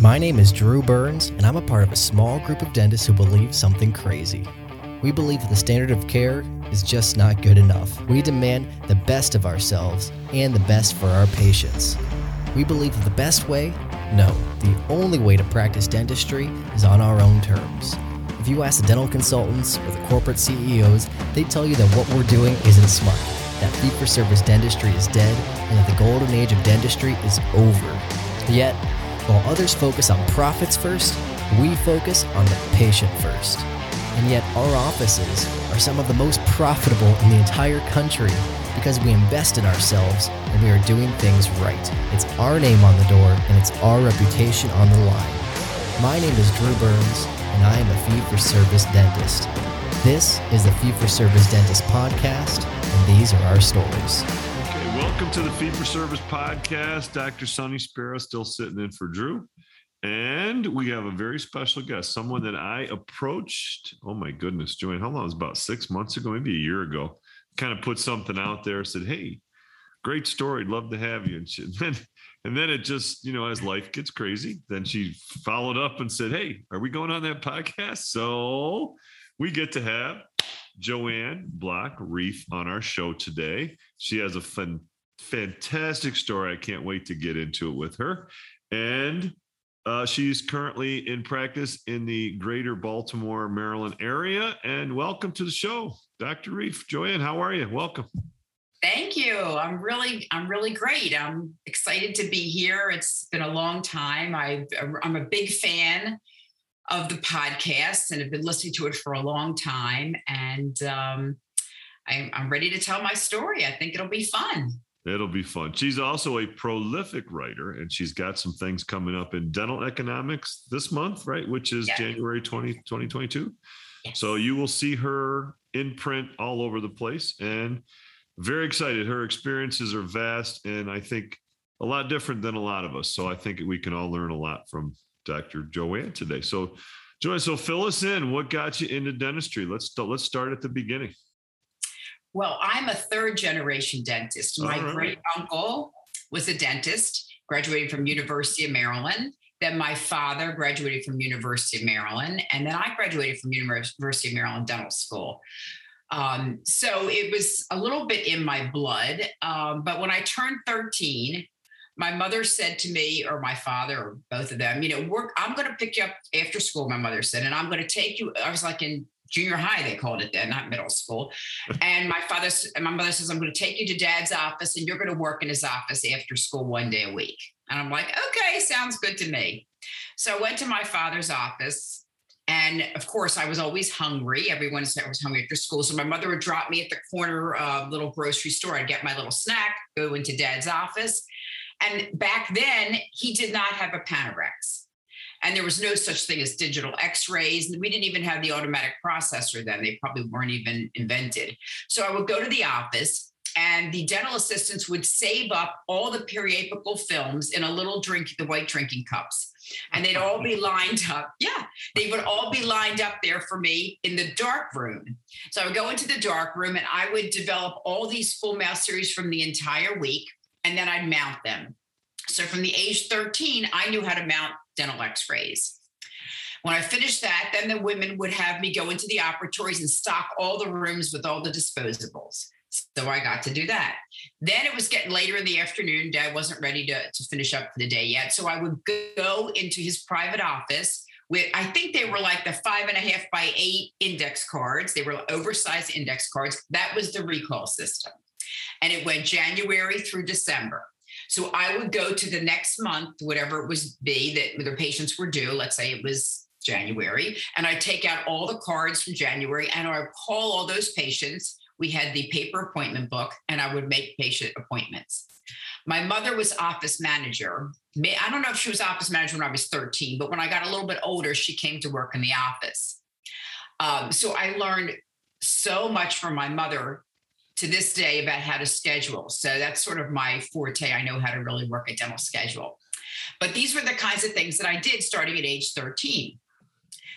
My name is Drew Burns, and I'm a part of a small group of dentists who believe something crazy. We believe that the standard of care is just not good enough. We demand the best of ourselves and the best for our patients. We believe that the best way? No, the only way to practice dentistry is on our own terms. If you ask the dental consultants or the corporate CEOs, they tell you that what we're doing isn't smart, that fee for service dentistry is dead, and that the golden age of dentistry is over. Yet, while others focus on profits first, we focus on the patient first. And yet, our offices are some of the most profitable in the entire country because we invest in ourselves and we are doing things right. It's our name on the door and it's our reputation on the line. My name is Drew Burns, and I am a fee for service dentist. This is the Fee for Service Dentist podcast, and these are our stories. Welcome to the Fee for Service podcast. Dr. Sonny Spera still sitting in for Drew. And we have a very special guest, someone that I approached. Oh my goodness, Joanne, how long? It was about six months ago, maybe a year ago. Kind of put something out there, said, Hey, great story. Love to have you. And, she, and then and then it just, you know, as life gets crazy, then she followed up and said, Hey, are we going on that podcast? So we get to have Joanne Block Rief on our show today. She has a fun, fantastic story. I can't wait to get into it with her. And uh, she's currently in practice in the greater Baltimore, Maryland area. And welcome to the show, Dr. Rief. Joanne, how are you? Welcome. Thank you. I'm really, I'm really great. I'm excited to be here. It's been a long time. I, I'm a big fan of the podcast and have been listening to it for a long time. And um, I'm, I'm ready to tell my story. I think it'll be fun. It'll be fun. She's also a prolific writer, and she's got some things coming up in dental economics this month, right? Which is January 20, 2022. Yes. So you will see her in print all over the place and very excited. Her experiences are vast and I think a lot different than a lot of us. So I think we can all learn a lot from Dr. Joanne today. So Joanne, so fill us in. What got you into dentistry? Let's let's start at the beginning. Well, I'm a third generation dentist. My right. great uncle was a dentist, graduated from University of Maryland. Then my father graduated from University of Maryland, and then I graduated from University of Maryland Dental School. Um, so it was a little bit in my blood. Um, but when I turned 13, my mother said to me, or my father, or both of them, you know, work, I'm going to pick you up after school, my mother said, and I'm going to take you. I was like in junior high, they called it then, not middle school. And my father and my mother says, I'm going to take you to dad's office and you're going to work in his office after school one day a week. And I'm like, okay, sounds good to me. So I went to my father's office. And of course, I was always hungry. Everyone said I was hungry after school. So my mother would drop me at the corner little grocery store. I'd get my little snack, go into dad's office. And back then, he did not have a Panorex. And there was no such thing as digital x rays. And we didn't even have the automatic processor then. They probably weren't even invented. So I would go to the office, and the dental assistants would save up all the periapical films in a little drink, the white drinking cups. And they'd all be lined up. Yeah, they would all be lined up there for me in the dark room. So I would go into the dark room and I would develop all these full mouth series from the entire week and then I'd mount them. So from the age 13, I knew how to mount dental x-rays. When I finished that, then the women would have me go into the operatories and stock all the rooms with all the disposables. So I got to do that. Then it was getting later in the afternoon. Dad wasn't ready to, to finish up for the day yet. So I would go into his private office with, I think they were like the five and a half by eight index cards. They were oversized index cards. That was the recall system and it went January through December. So I would go to the next month, whatever it was be that the patients were due. Let's say it was January, and I take out all the cards from January and I call all those patients. We had the paper appointment book, and I would make patient appointments. My mother was office manager. I don't know if she was office manager when I was 13, but when I got a little bit older, she came to work in the office. Um, so I learned so much from my mother to this day about how to schedule. So that's sort of my forte. I know how to really work a dental schedule. But these were the kinds of things that I did starting at age 13.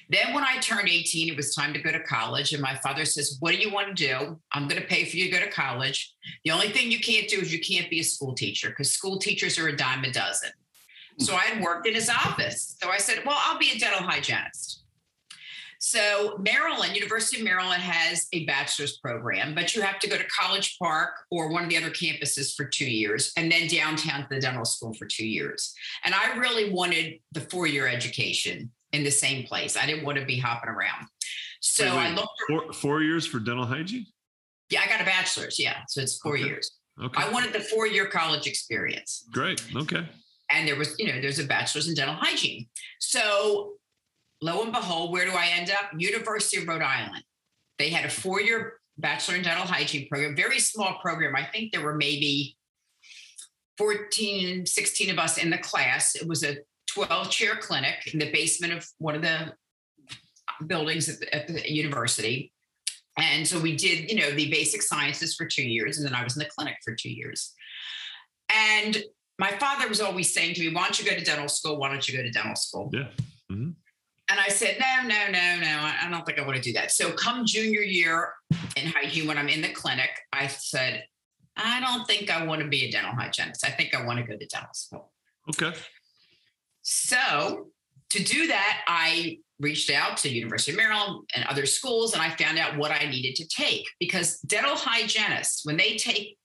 Then, when I turned 18, it was time to go to college. And my father says, What do you want to do? I'm going to pay for you to go to college. The only thing you can't do is you can't be a school teacher because school teachers are a dime a dozen. So I had worked in his office. So I said, Well, I'll be a dental hygienist. So, Maryland, University of Maryland has a bachelor's program, but you have to go to College Park or one of the other campuses for two years, and then downtown to the dental school for two years. And I really wanted the four year education in the same place. I didn't want to be hopping around. So wait, wait, I looked. Four, four, years for dental hygiene? Yeah, I got a bachelor's. Yeah. So it's four okay. years. Okay. I wanted the four year college experience. Great. Okay. And there was, you know, there's a bachelor's in dental hygiene. So lo and behold, where do I end up? University of Rhode Island. They had a four year bachelor in dental hygiene program, very small program. I think there were maybe 14, 16 of us in the class. It was a 12 chair clinic in the basement of one of the buildings at the, at the university. And so we did, you know, the basic sciences for two years. And then I was in the clinic for two years. And my father was always saying to me, Why don't you go to dental school? Why don't you go to dental school? Yeah. Mm-hmm. And I said, no, no, no, no, I don't think I want to do that. So come junior year in hygiene, when I'm in the clinic, I said, I don't think I want to be a dental hygienist. I think I want to go to dental school. Okay. So to do that, I reached out to University of Maryland and other schools, and I found out what I needed to take because dental hygienists, when they take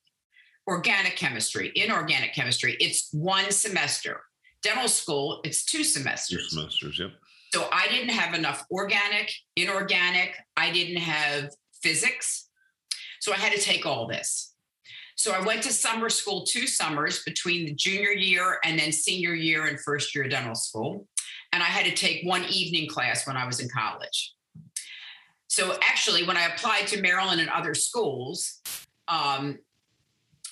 organic chemistry, inorganic chemistry, it's one semester. Dental school, it's two semesters. Two semesters, yep. So I didn't have enough organic, inorganic. I didn't have physics. So I had to take all this. So I went to summer school two summers between the junior year and then senior year and first year dental school. And I had to take one evening class when I was in college. So actually, when I applied to Maryland and other schools, um,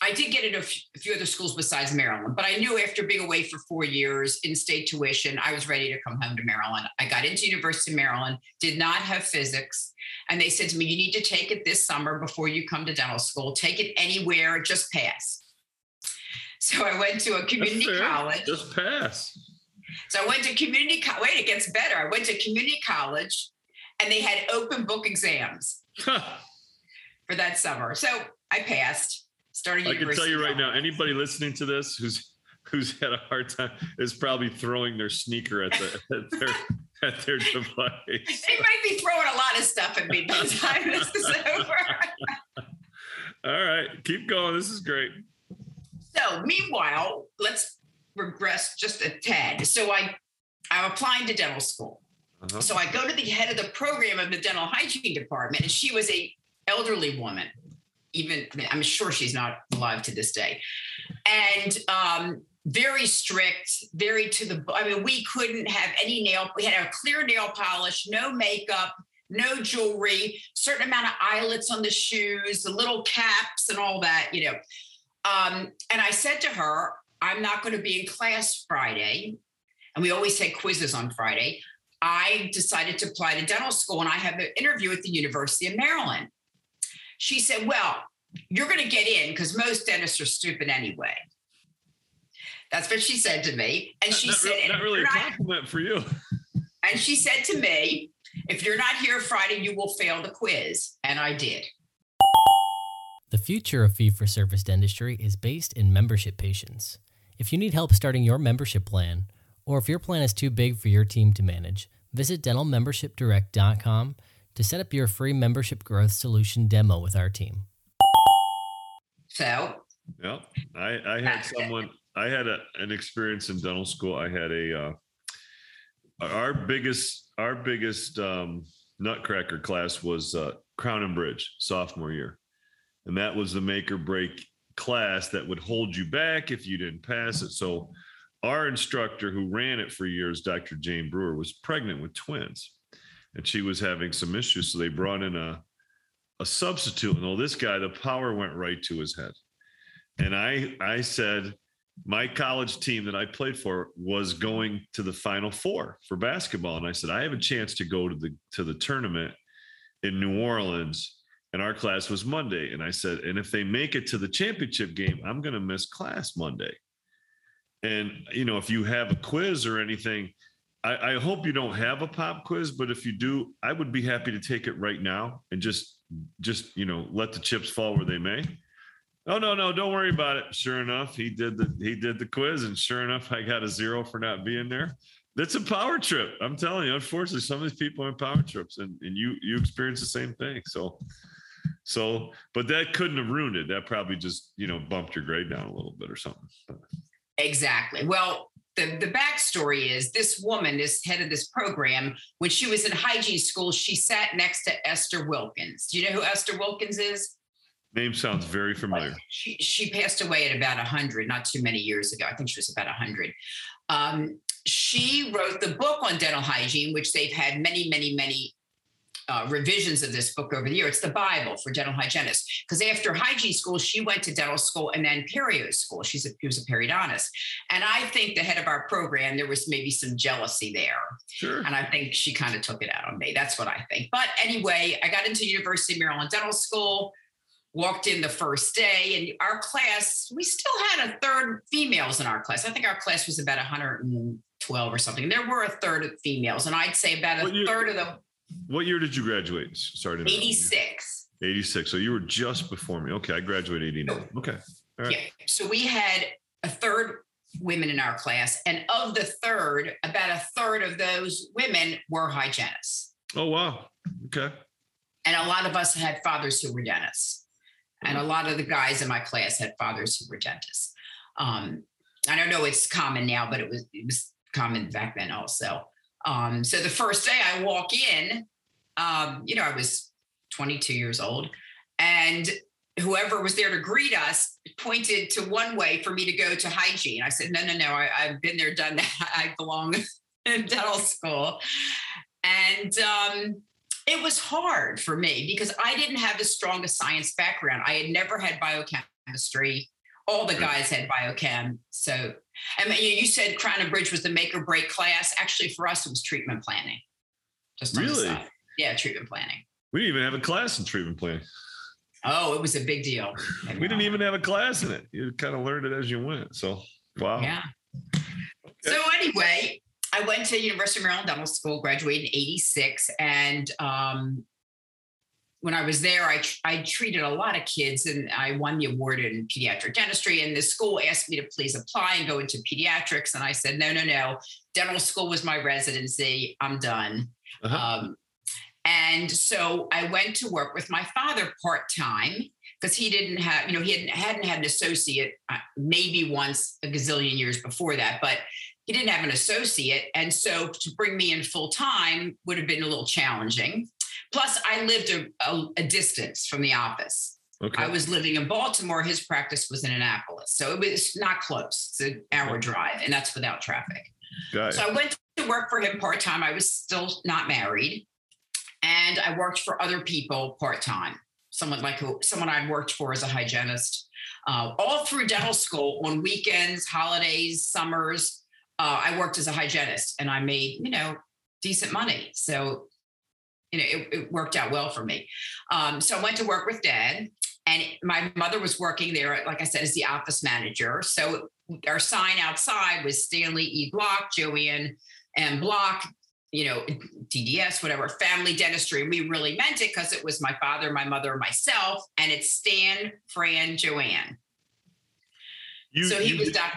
I did get into a few other schools besides Maryland, but I knew after being away for four years in state tuition, I was ready to come home to Maryland. I got into University of Maryland, did not have physics, and they said to me, "You need to take it this summer before you come to dental school. Take it anywhere, just pass." So I went to a community college. Just pass. So I went to community college. Wait, it gets better. I went to community college, and they had open book exams for that summer. So I passed starting. I can tell you right now, anybody listening to this who's who's had a hard time is probably throwing their sneaker at the at their at their device. They might be throwing a lot of stuff at me by the time this is over. All right, keep going. This is great. So, meanwhile, let's regress just a tad. So, I I'm applying to dental school. Uh-huh. So I go to the head of the program of the dental hygiene department, and she was a elderly woman even I'm sure she's not alive to this day. And um, very strict, very to the. I mean, we couldn't have any nail. We had a clear nail polish, no makeup, no jewelry, certain amount of eyelets on the shoes, the little caps, and all that. You know. Um, and I said to her, "I'm not going to be in class Friday." And we always take quizzes on Friday. I decided to apply to dental school, and I have an interview at the University of Maryland. She said, Well, you're going to get in because most dentists are stupid anyway. That's what she said to me. And she not, said, Not really a compliment not, for you. And she said to me, If you're not here Friday, you will fail the quiz. And I did. The future of fee for service dentistry is based in membership patients. If you need help starting your membership plan, or if your plan is too big for your team to manage, visit dentalmembershipdirect.com to set up your free membership growth solution demo with our team. So, yeah, I, I had someone, I had a, an experience in dental school. I had a, uh, our biggest, our biggest um, nutcracker class was uh, Crown and Bridge sophomore year. And that was the make or break class that would hold you back if you didn't pass it. So, our instructor who ran it for years, Dr. Jane Brewer, was pregnant with twins and she was having some issues. So they brought in a a substitute. And oh, this guy, the power went right to his head. and I I said my college team that I played for was going to the Final Four for basketball, and I said I have a chance to go to the to the tournament in New Orleans. And our class was Monday. And I said, and if they make it to the championship game, I'm going to miss class Monday. And, you know, if you have a quiz or anything, I, I, hope you don't have a pop quiz, but if you do, I would be happy to take it right now and just, just, you know, let the chips fall where they may. Oh no, no, don't worry about it. Sure enough, he did the he did the quiz, and sure enough, I got a zero for not being there. That's a power trip. I'm telling you. Unfortunately, some of these people are power trips, and, and you you experience the same thing. So, so, but that couldn't have ruined it. That probably just you know bumped your grade down a little bit or something. Exactly. Well, the the backstory is this woman, this head of this program, when she was in hygiene school, she sat next to Esther Wilkins. Do you know who Esther Wilkins is? Name sounds very familiar. She she passed away at about hundred, not too many years ago. I think she was about hundred. Um, she wrote the book on dental hygiene, which they've had many, many, many uh, revisions of this book over the year. It's the Bible for dental hygienists. Because after hygiene school, she went to dental school and then perio school. She's a, she was a periodontist. And I think the head of our program, there was maybe some jealousy there. Sure. And I think she kind of took it out on me. That's what I think. But anyway, I got into University of Maryland Dental School walked in the first day and our class we still had a third females in our class i think our class was about 112 or something there were a third of females and i'd say about a year, third of the what year did you graduate sorry 86 86 so you were just before me. Okay i graduated 89 okay. Yeah. So we had a third women in our class and of the third about a third of those women were hygienists. Oh wow. Okay. And a lot of us had fathers who were dentists. And a lot of the guys in my class had fathers who were dentists. Um, I don't know it's common now, but it was it was common back then also. Um, so the first day I walk in, um, you know, I was 22 years old, and whoever was there to greet us pointed to one way for me to go to hygiene. I said, no, no, no, I, have been there, done that. I belong in dental school. And um, it was hard for me because I didn't have the strongest science background. I had never had biochemistry. All the guys had biochem. So, Mean, you said Crown and Bridge was the make or break class. Actually, for us, it was treatment planning. Just really? Yeah, treatment planning. We didn't even have a class in treatment planning. Oh, it was a big deal. we didn't even have a class in it. You kind of learned it as you went. So, wow. Yeah. Okay. So anyway, I went to University of Maryland Dental School, graduated in 86. And um, when I was there, I, I treated a lot of kids and I won the award in pediatric dentistry. And the school asked me to please apply and go into pediatrics. And I said, no, no, no. Dental school was my residency. I'm done. Uh-huh. Um, and so I went to work with my father part time because he didn't have, you know, he hadn't, hadn't had an associate uh, maybe once a gazillion years before that, but he didn't have an associate. And so to bring me in full time would have been a little challenging. Plus, I lived a, a, a distance from the office. Okay. I was living in Baltimore. His practice was in Annapolis. So it was not close. It's an hour drive, and that's without traffic. Got so I went to work for him part time. I was still not married. And I worked for other people part time. Someone like who, someone I'd worked for as a hygienist, uh, all through dental school on weekends, holidays, summers uh, I worked as a hygienist and I made, you know, decent money. So, you know, it, it worked out well for me. Um, so I went to work with dad and my mother was working there, like I said, as the office manager. So our sign outside was Stanley E. Block, Joanne M. Block, you know, DDS, whatever, family dentistry. We really meant it because it was my father, my mother, myself, and it's Stan, Fran, Joanne. You, so he was doc-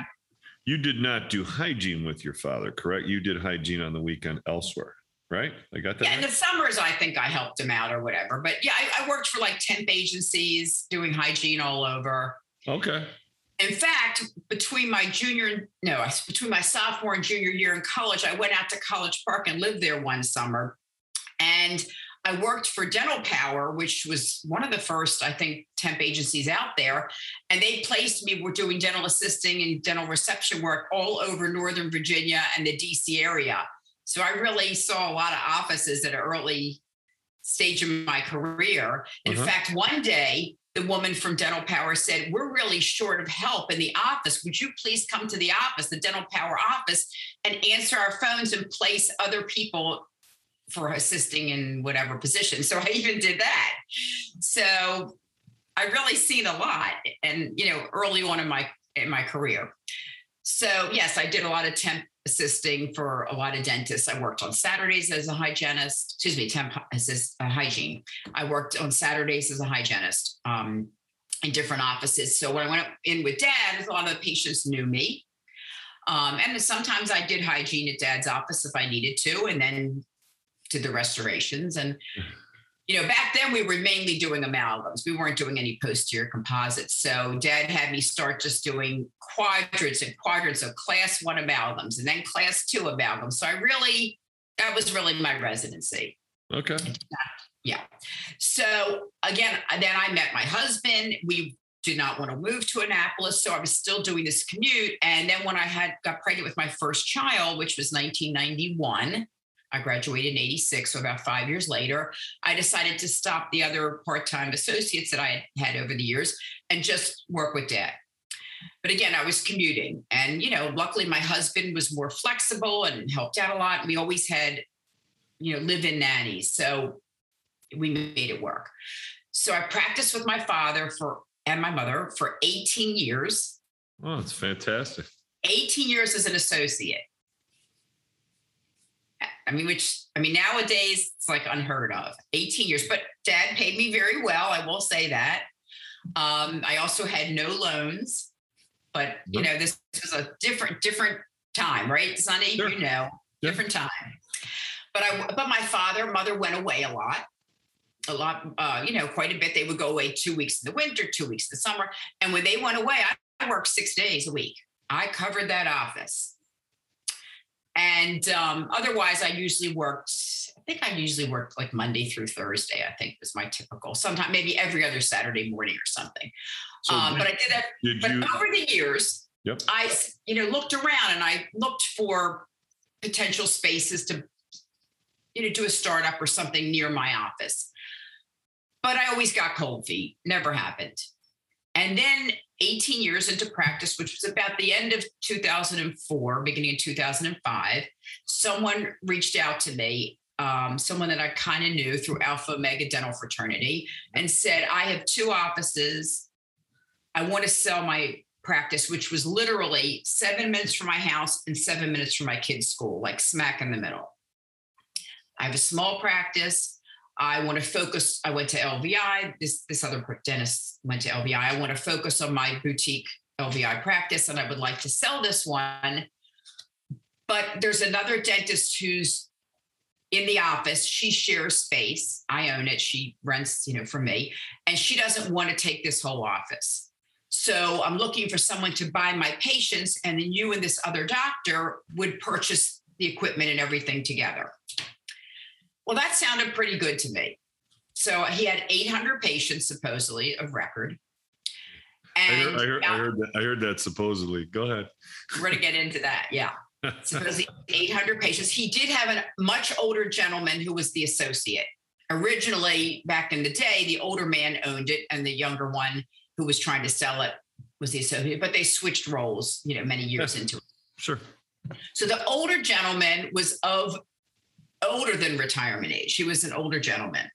you did not do hygiene with your father, correct? You did hygiene on the weekend elsewhere, right? I got that. Yeah, right? in the summers, I think I helped him out or whatever. But yeah, I, I worked for like temp agencies doing hygiene all over. Okay. In fact, between my junior, no, between my sophomore and junior year in college, I went out to College Park and lived there one summer. And I worked for Dental Power, which was one of the first, I think, temp agencies out there. And they placed me, we're doing dental assisting and dental reception work all over Northern Virginia and the DC area. So I really saw a lot of offices at an early stage of my career. In uh-huh. fact, one day the woman from Dental Power said, We're really short of help in the office. Would you please come to the office, the Dental Power office, and answer our phones and place other people for assisting in whatever position? So I even did that. So I really seen a lot and you know, early on in my in my career. So yes, I did a lot of temp assisting for a lot of dentists. I worked on Saturdays as a hygienist, excuse me, temp assist uh, hygiene. I worked on Saturdays as a hygienist um, in different offices. So when I went in with dad, a lot of the patients knew me. Um, and sometimes I did hygiene at dad's office if I needed to, and then did the restorations. And you know, back then we were mainly doing amalgams. We weren't doing any posterior composites. So dad had me start just doing quadrants and quadrants of class one amalgams and then class two amalgams. So I really, that was really my residency. Okay. Yeah. So again, then I met my husband. We did not want to move to Annapolis. So I was still doing this commute. And then when I had got pregnant with my first child, which was 1991, I graduated in 86, so about five years later, I decided to stop the other part time associates that I had had over the years and just work with dad. But again, I was commuting. And, you know, luckily my husband was more flexible and helped out a lot. We always had, you know, live in nannies. So we made it work. So I practiced with my father for and my mother for 18 years. Oh, it's fantastic. 18 years as an associate. I mean, which I mean, nowadays it's like unheard of. 18 years, but dad paid me very well. I will say that. Um, I also had no loans, but you know, this was a different, different time, right? Sonny, sure. you know, different time. But I, but my father, mother went away a lot, a lot, uh, you know, quite a bit. They would go away two weeks in the winter, two weeks in the summer, and when they went away, I worked six days a week. I covered that office. And um, otherwise, I usually worked, I think I usually worked like Monday through Thursday, I think was my typical, sometimes maybe every other Saturday morning or something. So um, but I did that. Did but you, over the years, yep. I, you know, looked around and I looked for potential spaces to, you know, do a startup or something near my office. But I always got cold feet, never happened. And then 18 years into practice, which was about the end of 2004, beginning in 2005, someone reached out to me, um, someone that I kind of knew through Alpha Omega Dental Fraternity, and said, I have two offices. I want to sell my practice, which was literally seven minutes from my house and seven minutes from my kids' school, like smack in the middle. I have a small practice. I want to focus. I went to LVI. This this other dentist went to LVI. I want to focus on my boutique LVI practice, and I would like to sell this one. But there's another dentist who's in the office. She shares space. I own it. She rents, you know, for me, and she doesn't want to take this whole office. So I'm looking for someone to buy my patients, and then you and this other doctor would purchase the equipment and everything together. Well, that sounded pretty good to me. So he had 800 patients supposedly of record. And I heard, I heard, I heard, that, I heard that supposedly. Go ahead. We're going to get into that. Yeah. supposedly 800 patients. He did have a much older gentleman who was the associate. Originally, back in the day, the older man owned it, and the younger one who was trying to sell it was the associate. But they switched roles, you know, many years yeah. into it. Sure. So the older gentleman was of older than retirement age. He was an older gentleman.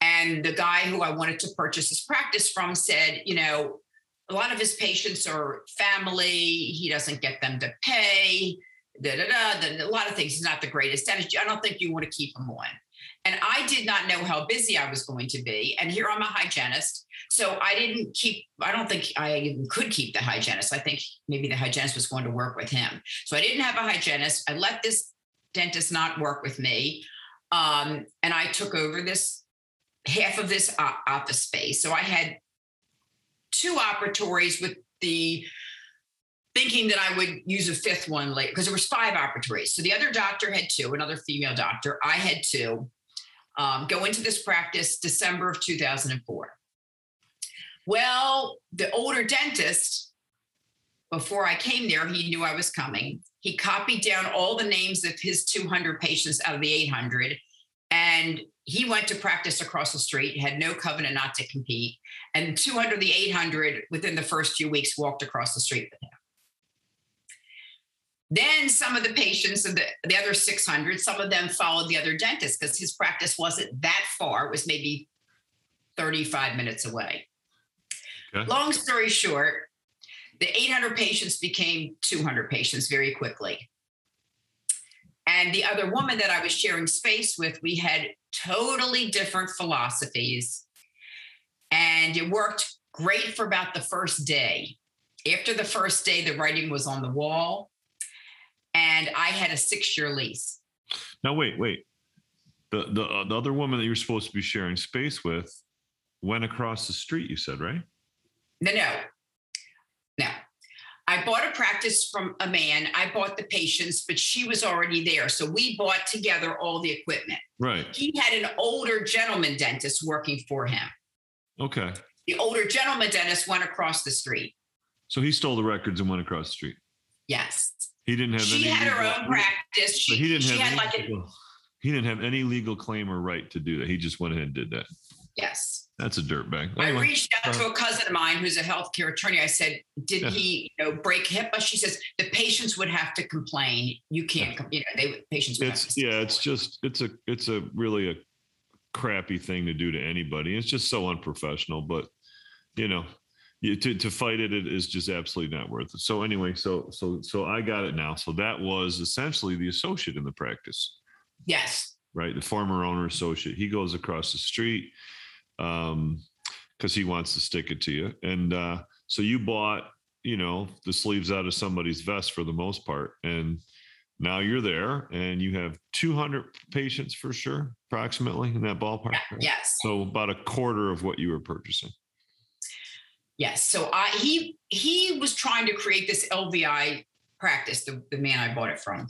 And the guy who I wanted to purchase his practice from said, you know, a lot of his patients are family. He doesn't get them to pay. Da, da, da, a lot of things. He's not the greatest. I don't think you want to keep him on. And I did not know how busy I was going to be. And here I'm a hygienist. So I didn't keep, I don't think I even could keep the hygienist. I think maybe the hygienist was going to work with him. So I didn't have a hygienist. I let this dentist not work with me. Um, and I took over this half of this office space. So I had two operatories with the thinking that I would use a fifth one later because there was five operatories. So the other doctor had two, another female doctor. I had two. Um, go into this practice December of 2004. Well, the older dentist, before I came there, he knew I was coming. He copied down all the names of his 200 patients out of the 800 and he went to practice across the street, had no covenant not to compete. And 200 of the 800 within the first few weeks walked across the street with him. Then some of the patients of the, the other 600, some of them followed the other dentist because his practice wasn't that far. It was maybe 35 minutes away. Okay. Long story short, the 800 patients became 200 patients very quickly. And the other woman that I was sharing space with, we had totally different philosophies. And it worked great for about the first day. After the first day, the writing was on the wall and I had a six year lease. Now, wait, wait. The, the, uh, the other woman that you're supposed to be sharing space with went across the street, you said, right? No, no. No. I bought a practice from a man. I bought the patients, but she was already there. So we bought together all the equipment. Right. He had an older gentleman dentist working for him. Okay. The older gentleman dentist went across the street. So he stole the records and went across the street. Yes. He didn't have. She any had her own practice. She, he didn't she have. Had like a, he didn't have any legal claim or right to do that. He just went ahead and did that. Yes. That's a dirtbag. Anyway, I reached out to a cousin of mine who's a healthcare attorney. I said, "Did yeah. he, you know, break HIPAA?" She says the patients would have to complain. You can't, you know, they patients. it's yeah, it's just it's a it's a really a crappy thing to do to anybody. It's just so unprofessional. But you know, you, to to fight it, it is just absolutely not worth it. So anyway, so so so I got it now. So that was essentially the associate in the practice. Yes. Right, the former owner associate. He goes across the street um because he wants to stick it to you, and uh, so you bought you know the sleeves out of somebody's vest for the most part, and now you're there and you have 200 patients for sure approximately in that ballpark yeah, yes so about a quarter of what you were purchasing Yes. So I he he was trying to create this LVI practice, the, the man I bought it from.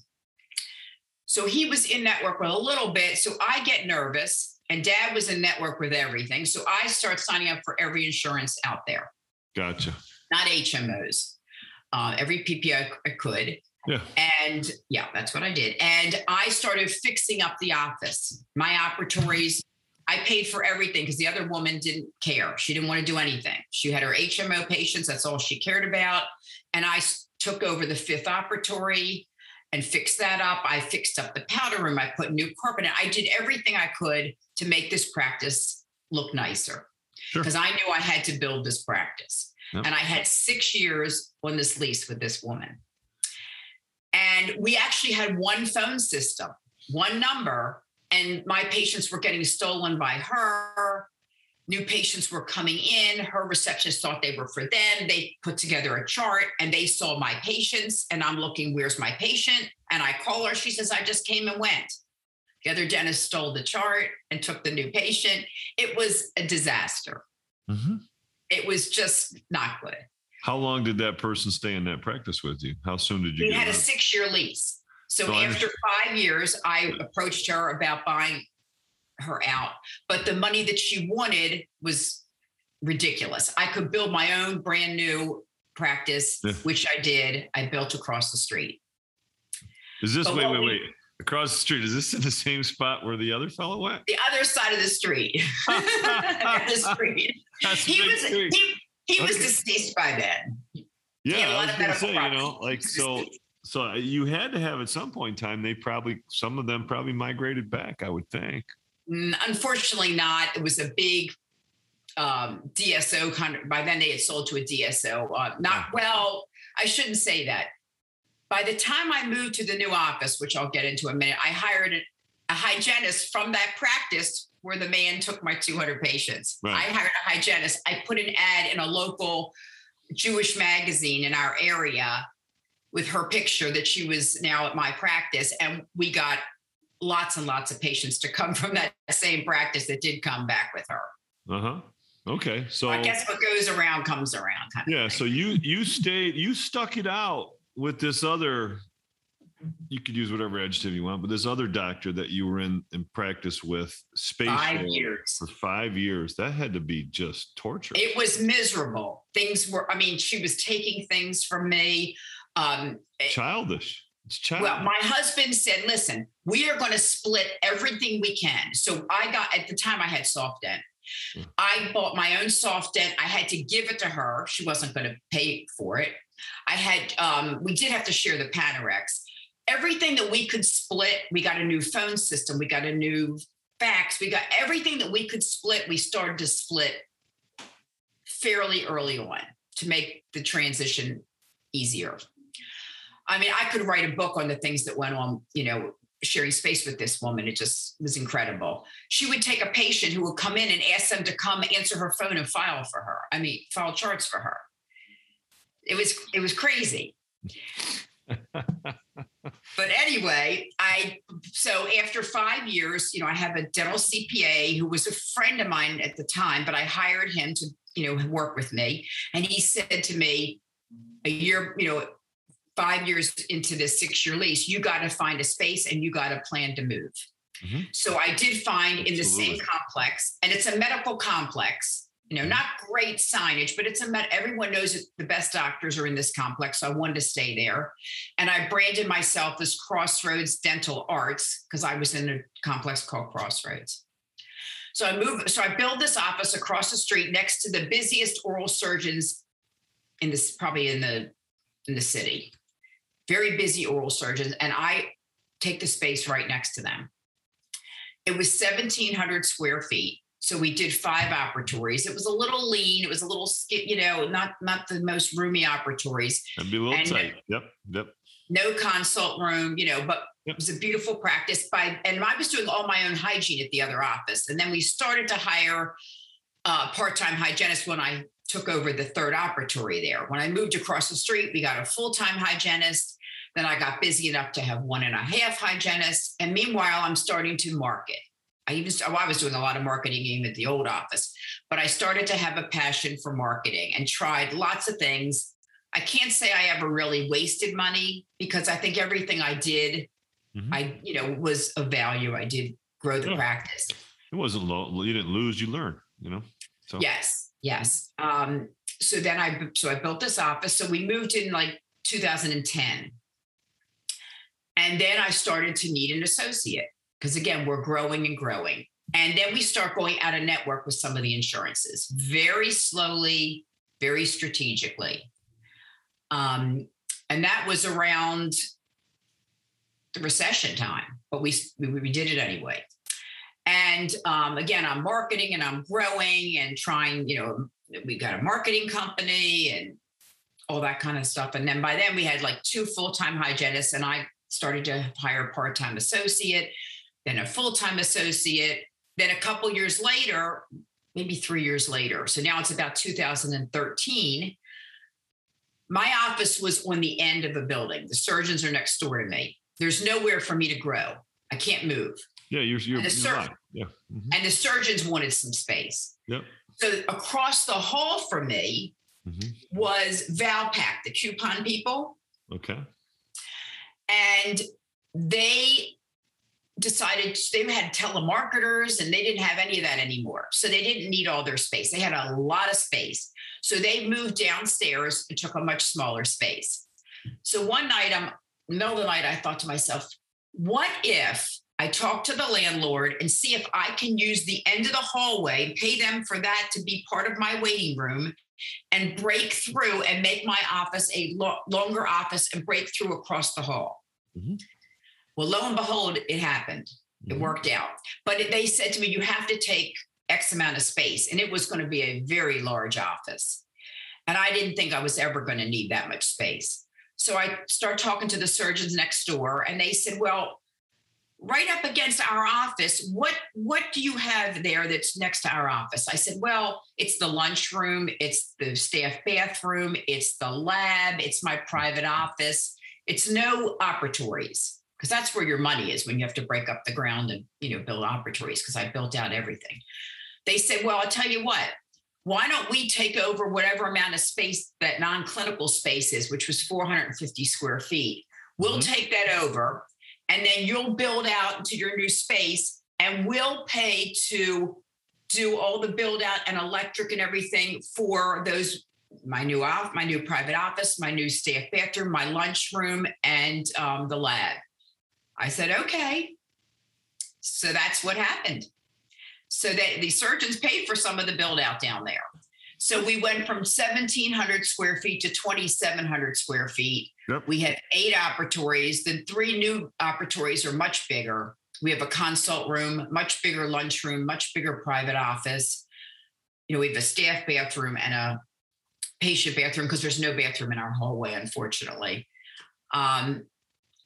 So he was in network with a little bit. So I get nervous, and dad was in network with everything. So I start signing up for every insurance out there. Gotcha. Not HMOs. Uh, every PPO I could. Yeah. And yeah, that's what I did. And I started fixing up the office, my operatories, I paid for everything because the other woman didn't care. She didn't want to do anything. She had her HMO patients. That's all she cared about. And I took over the fifth operatory and fixed that up. I fixed up the powder room. I put new carpet in. I did everything I could to make this practice look nicer because sure. I knew I had to build this practice. Yep. And I had six years on this lease with this woman. And we actually had one phone system, one number and my patients were getting stolen by her. New patients were coming in. Her receptionist thought they were for them. They put together a chart and they saw my patients. And I'm looking, where's my patient? And I call her. She says, I just came and went. The other dentist stole the chart and took the new patient. It was a disaster. Mm-hmm. It was just not good. How long did that person stay in that practice with you? How soon did you? We had a six year lease. So, after five years, I approached her about buying her out, but the money that she wanted was ridiculous. I could build my own brand new practice, yeah. which I did. I built across the street. Is this but wait, wait, wait? Across the street, is this in the same spot where the other fellow went? The other side of the street. the street. That's he was street. he, he okay. was deceased by then. Yeah, I was gonna say, you know, like so so uh, you had to have at some point in time they probably some of them probably migrated back i would think unfortunately not. It was a big um, dso kind of by then they had sold to a dso uh, not well i shouldn't say that. By the time i moved to the new office which i'll get into a minute i hired a, a hygienist from that practice where the man took my 200 patients. Right. i hired a hygienist. I put an ad in a local jewish magazine in our area with her picture that she was now at my practice. And we got lots and lots of patients to come from that same practice that did come back with her. Uh huh. Okay. So I guess what goes around comes around. yeah. So you you stayed you stuck it out with this other. You could use whatever adjective you want, but this other doctor that you were in in practice with space five years for five years. That had to be just torture. It was miserable. Things were. I mean, she was taking things from me. Um, Childish. Well, my husband said, listen, we are going to split everything we can. So I got, at the time, I had SoftDent. Hmm. I bought my own SoftDent. I had to give it to her. She wasn't going to pay for it. I had, um, we did have to share the Panorex. Everything that we could split, we got a new phone system, we got a new fax, we got everything that we could split, we started to split fairly early on to make the transition easier. I mean, I could write a book on the things that went on, you know, sharing space with this woman. It just was incredible. She would take a patient who would come in and ask them to come answer her phone and file for her. I mean, file charts for her. It was it was crazy. but anyway, I so after five years, you know, I have a dental CPA who was a friend of mine at the time, but I hired him to, you know, work with me. And he said to me, a year, you know, five years into this six year lease, you got to find a space and you got to plan to move. Mm-hmm. So I did find Absolutely. in the same complex, and it's a medical complex. You know, mm-hmm. not great signage, but it's a med. Everyone knows that the best doctors are in this complex, so I wanted to stay there. And I branded myself as Crossroads Dental Arts because I was in a complex called Crossroads. So I moved. So I built this office across the street next to the busiest oral surgeons in this, probably in the in the city very busy oral surgeons, and I take the space right next to them. It was 1,700 square feet. So we did five operatories. It was a little lean. It was a little, you know, not not the most roomy operatories. And be a little and tight. Yep. Yep. No consult room, you know, but yep. it was a beautiful practice. By and I was doing all my own hygiene at the other office, and then we started to hire uh, part-time hygienists when I took over the third operatory there. When I moved across the street, we got a full-time hygienist then I got busy enough to have one and a half hygienists. And meanwhile, I'm starting to market. I even well, I was doing a lot of marketing even at the old office, but I started to have a passion for marketing and tried lots of things. I can't say I ever really wasted money because I think everything I did, mm-hmm. I you know was of value. I did grow the yeah. practice. It wasn't low. You didn't lose. You learned. You know. So yes, yes. Um, so then I so I built this office. So we moved in like 2010 and then I started to need an associate because, again, we're growing and growing. And then we start going out of network with some of the insurances very slowly, very strategically. Um, and that was around the recession time, but we, we, we did it anyway. And um, again, I'm marketing and I'm growing and trying, you know, we got a marketing company and all that kind of stuff. And then by then we had like two full time hygienists, and I started to hire a part-time associate, then a full-time associate, then a couple years later, maybe three years later. So now it's about 2013. My office was on the end of a building. The surgeons are next door to me. There's nowhere for me to grow. I can't move. Yeah, you're, you're, and, the sur- right. yeah. Mm-hmm. and the surgeons wanted some space. Yep. So across the hall from me mm-hmm. was Valpak, the coupon people. Okay. And they decided they had telemarketers and they didn't have any of that anymore. So they didn't need all their space. They had a lot of space. So they moved downstairs and took a much smaller space. So one night, I'm middle of the night, I thought to myself, what if I talk to the landlord and see if I can use the end of the hallway, pay them for that to be part of my waiting room, and break through and make my office a lo- longer office and break through across the hall. Mm-hmm. Well, lo and behold, it happened. Mm-hmm. It worked out. But it, they said to me, you have to take X amount of space. And it was going to be a very large office. And I didn't think I was ever going to need that much space. So I start talking to the surgeons next door, and they said, Well, right up against our office what what do you have there that's next to our office? I said well it's the lunchroom it's the staff bathroom it's the lab it's my private office. It's no operatories because that's where your money is when you have to break up the ground and you know build operatories because i built out everything. They said well i'll tell you what why don't we take over whatever amount of space that non-clinical space is which was 450 square feet? We'll mm-hmm. take that over and then you'll build out into your new space and we'll pay to do all the build out and electric and everything for those my new off, my new private office, my new staff bathroom, my lunchroom, and um, the lab. I said, okay. So that's what happened. So that the surgeons paid for some of the build out down there. So we went from 1,700 square feet to 2,700 square feet. Yep. We had eight operatories. The three new operatories are much bigger. We have a consult room, much bigger lunchroom, much bigger private office. You know, we have a staff bathroom and a patient bathroom because there's no bathroom in our hallway, unfortunately. Um,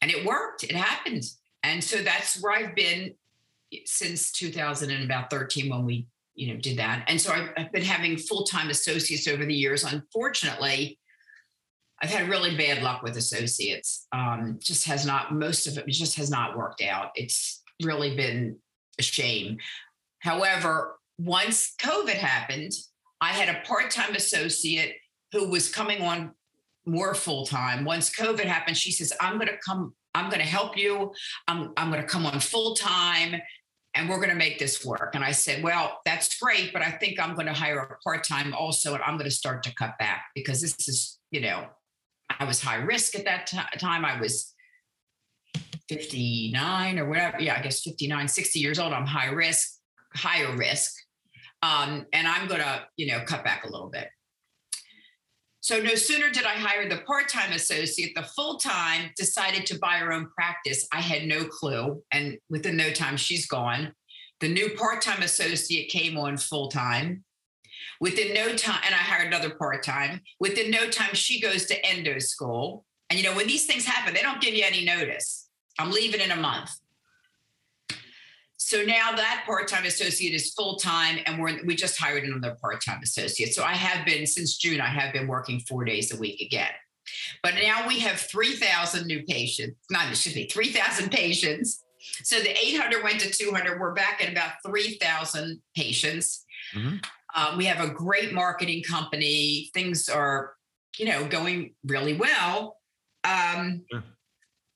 and it worked. It happened. And so that's where I've been since 2013 when we you know did that. And so I've, I've been having full-time associates over the years. Unfortunately i've had really bad luck with associates. Um, just has not most of it just has not worked out. It's really been a shame. However once covid happened i had a part-time associate who was coming on more full-time. Once covid happened she says i'm going to come I'm going to help you. I'm, I'm going to come on full time and we're going to make this work. And I said, well, that's great, but I think I'm going to hire a part time also, and I'm going to start to cut back because this is, you know, I was high risk at that t- time. I was 59 or whatever. Yeah, I guess 59, 60 years old. I'm high risk, higher risk. Um, and I'm going to, you know, cut back a little bit. So no sooner did I hire the part-time associate, the full-time decided to buy her own practice. I had no clue. And within no time, she's gone. The new part-time associate came on full-time. Within no time, and I hired another part-time. Within no time, she goes to endo school. And you know, when these things happen, they don't give you any notice. I'm leaving in a month. So now that part-time associate is full-time and we're we just hired another part-time associate. So I have been since June, I have been working four days a week again. But now we have 3,000 new patients, not excuse me, 3,000 patients. So the 800 went to 200. We're back at about 3,000 patients. Mm-hmm. Um, we have a great marketing company. Things are, you know, going really well. Um.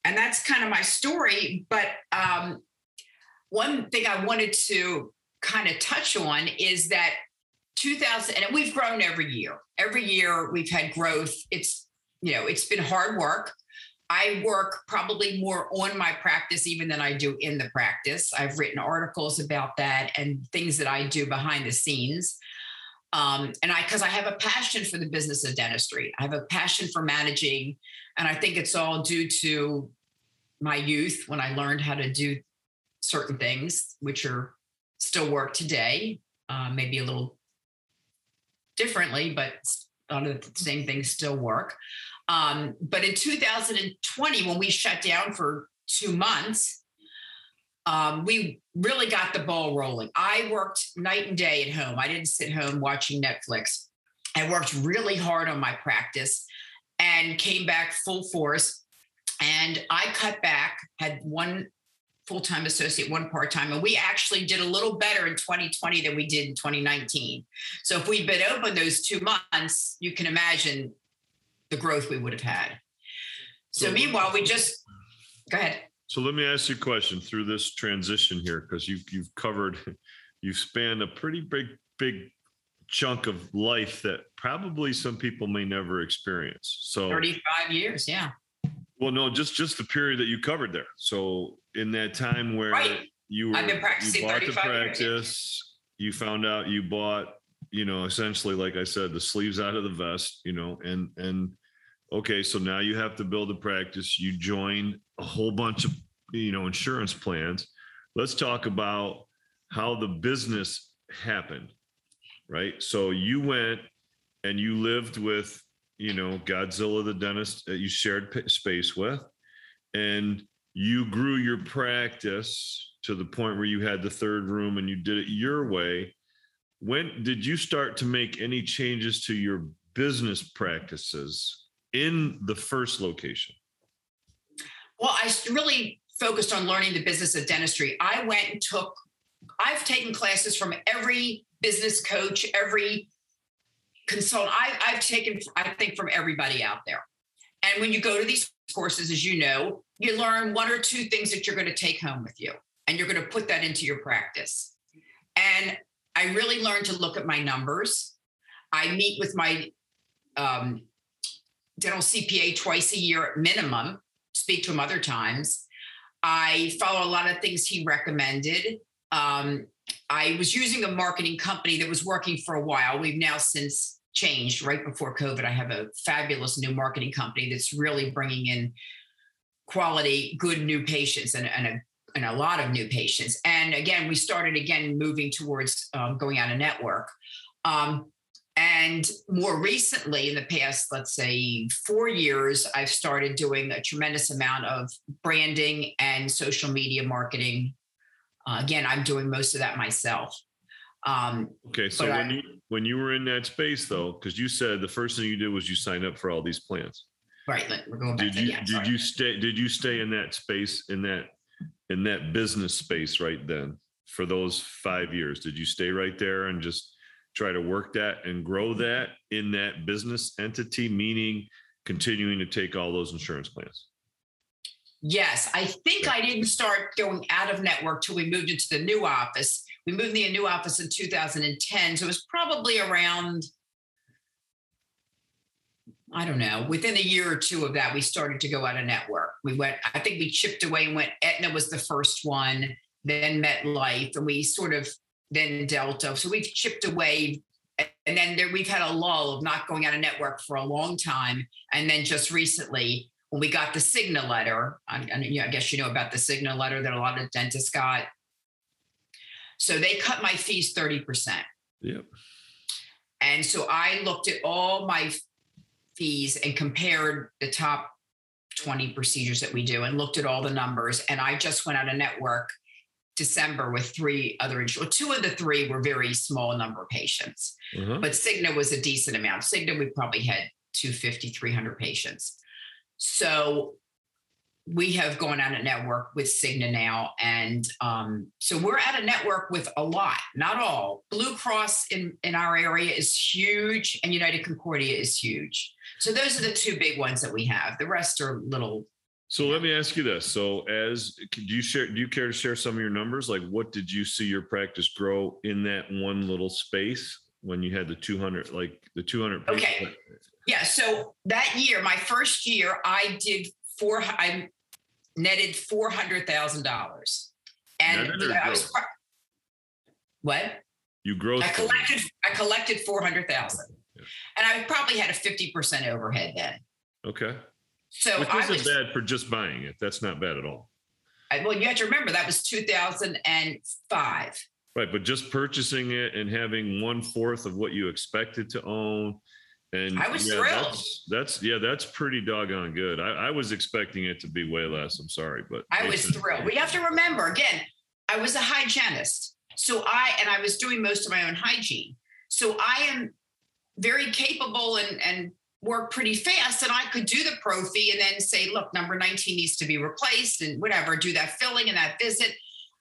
And that's kind of my story. But um, one thing I wanted to kind of touch on is that 2000 and we've grown every year. Every year we've had growth. It's you know, it's been hard work. I work probably more on my practice even than I do in the practice. I've written articles about that and things that I do behind the scenes. Um, and I, because I have a passion for the business of dentistry, I have a passion for managing, and I think it's all due to my youth when I learned how to do certain things, which are still work today, uh, maybe a little differently, but a lot of the same things still work. Um, but in 2020, when we shut down for two months, um, we really got the ball rolling. I worked night and day at home. I didn't sit home watching Netflix. I worked really hard on my practice and came back full force. And I cut back, had one full-time associate, one part-time. And we actually did a little better in 2020 than we did in 2019. So if we'd been open those two months, you can imagine the growth we would have had. So, so meanwhile, we just go ahead. So let me ask you a question through this transition here, because you've you've covered, you've spanned a pretty big, big chunk of life that probably some people may never experience. So 35 years, yeah. Well, no, just just the period that you covered there. So in that time where right. you were, I've been practicing you bought the practice, years. you found out you bought, you know, essentially, like I said, the sleeves out of the vest, you know, and and okay, so now you have to build a practice. You join a whole bunch of you know insurance plans. Let's talk about how the business happened, right? So you went and you lived with you know Godzilla the dentist that you shared space with, and you grew your practice to the point where you had the third room and you did it your way. When did you start to make any changes to your business practices in the first location? Well, I really focused on learning the business of dentistry. I went and took, I've taken classes from every business coach, every consultant. I, I've taken, I think, from everybody out there. And when you go to these courses, as you know, you learn one or two things that you're going to take home with you, and you're going to put that into your practice. And I really learned to look at my numbers. I meet with my um, dental CPA twice a year at minimum, speak to him other times. I follow a lot of things he recommended. Um, I was using a marketing company that was working for a while. We've now since changed right before COVID. I have a fabulous new marketing company that's really bringing in quality, good new patients and, and, a, and a lot of new patients. And again, we started again moving towards um, going out of network. Um, and more recently, in the past, let's say four years, I've started doing a tremendous amount of branding and social media marketing. Uh, again, I'm doing most of that myself. Um, okay, so when I, you when you were in that space, though, because you said the first thing you did was you signed up for all these plans. Right. We're going back did you yeah, did you stay did you stay in that space in that in that business space right then for those five years? Did you stay right there and just try to work that and grow that in that business entity, meaning continuing to take all those insurance plans? Yes, I think I didn't start going out of network till we moved into the new office. We moved the new office in 2010, so it was probably around I don't know, within a year or two of that, we started to go out of network. We went, I think we chipped away and went, Aetna was the first one, then MetLife, and we sort of then Delta. So we've chipped away. And then there, we've had a lull of not going out of network for a long time. And then just recently, when we got the Cigna letter, I, I guess you know about the Cigna letter that a lot of dentists got. So they cut my fees 30%. Yep. And so I looked at all my fees and compared the top 20 procedures that we do and looked at all the numbers. And I just went out of network December with three other insurers. Two of the three were very small number of patients, mm-hmm. but Cigna was a decent amount. Cigna, we probably had 250, 300 patients. So we have gone out a network with Cigna now. And um, so we're at a network with a lot, not all. Blue Cross in, in our area is huge, and United Concordia is huge. So those are the two big ones that we have. The rest are little so let me ask you this. So as do you share do you care to share some of your numbers? Like what did you see your practice grow in that one little space when you had the 200 like the 200 Okay. Yeah, so that year, my first year, I did four I netted $400,000. And I was what? You grow I collected I collected 400,000. Yeah. And I probably had a 50% overhead then. Okay. So Which isn't was, bad for just buying it. That's not bad at all. I, well, you have to remember that was 2005. Right, but just purchasing it and having one fourth of what you expected to own, and I was yeah, thrilled. That's, that's, yeah, that's pretty doggone good. I, I, was expecting it to be way less. I'm sorry, but I was thrilled. We have to remember again. I was a hygienist, so I and I was doing most of my own hygiene. So I am very capable and and work pretty fast and I could do the prophy and then say, look, number 19 needs to be replaced and whatever, do that filling and that visit.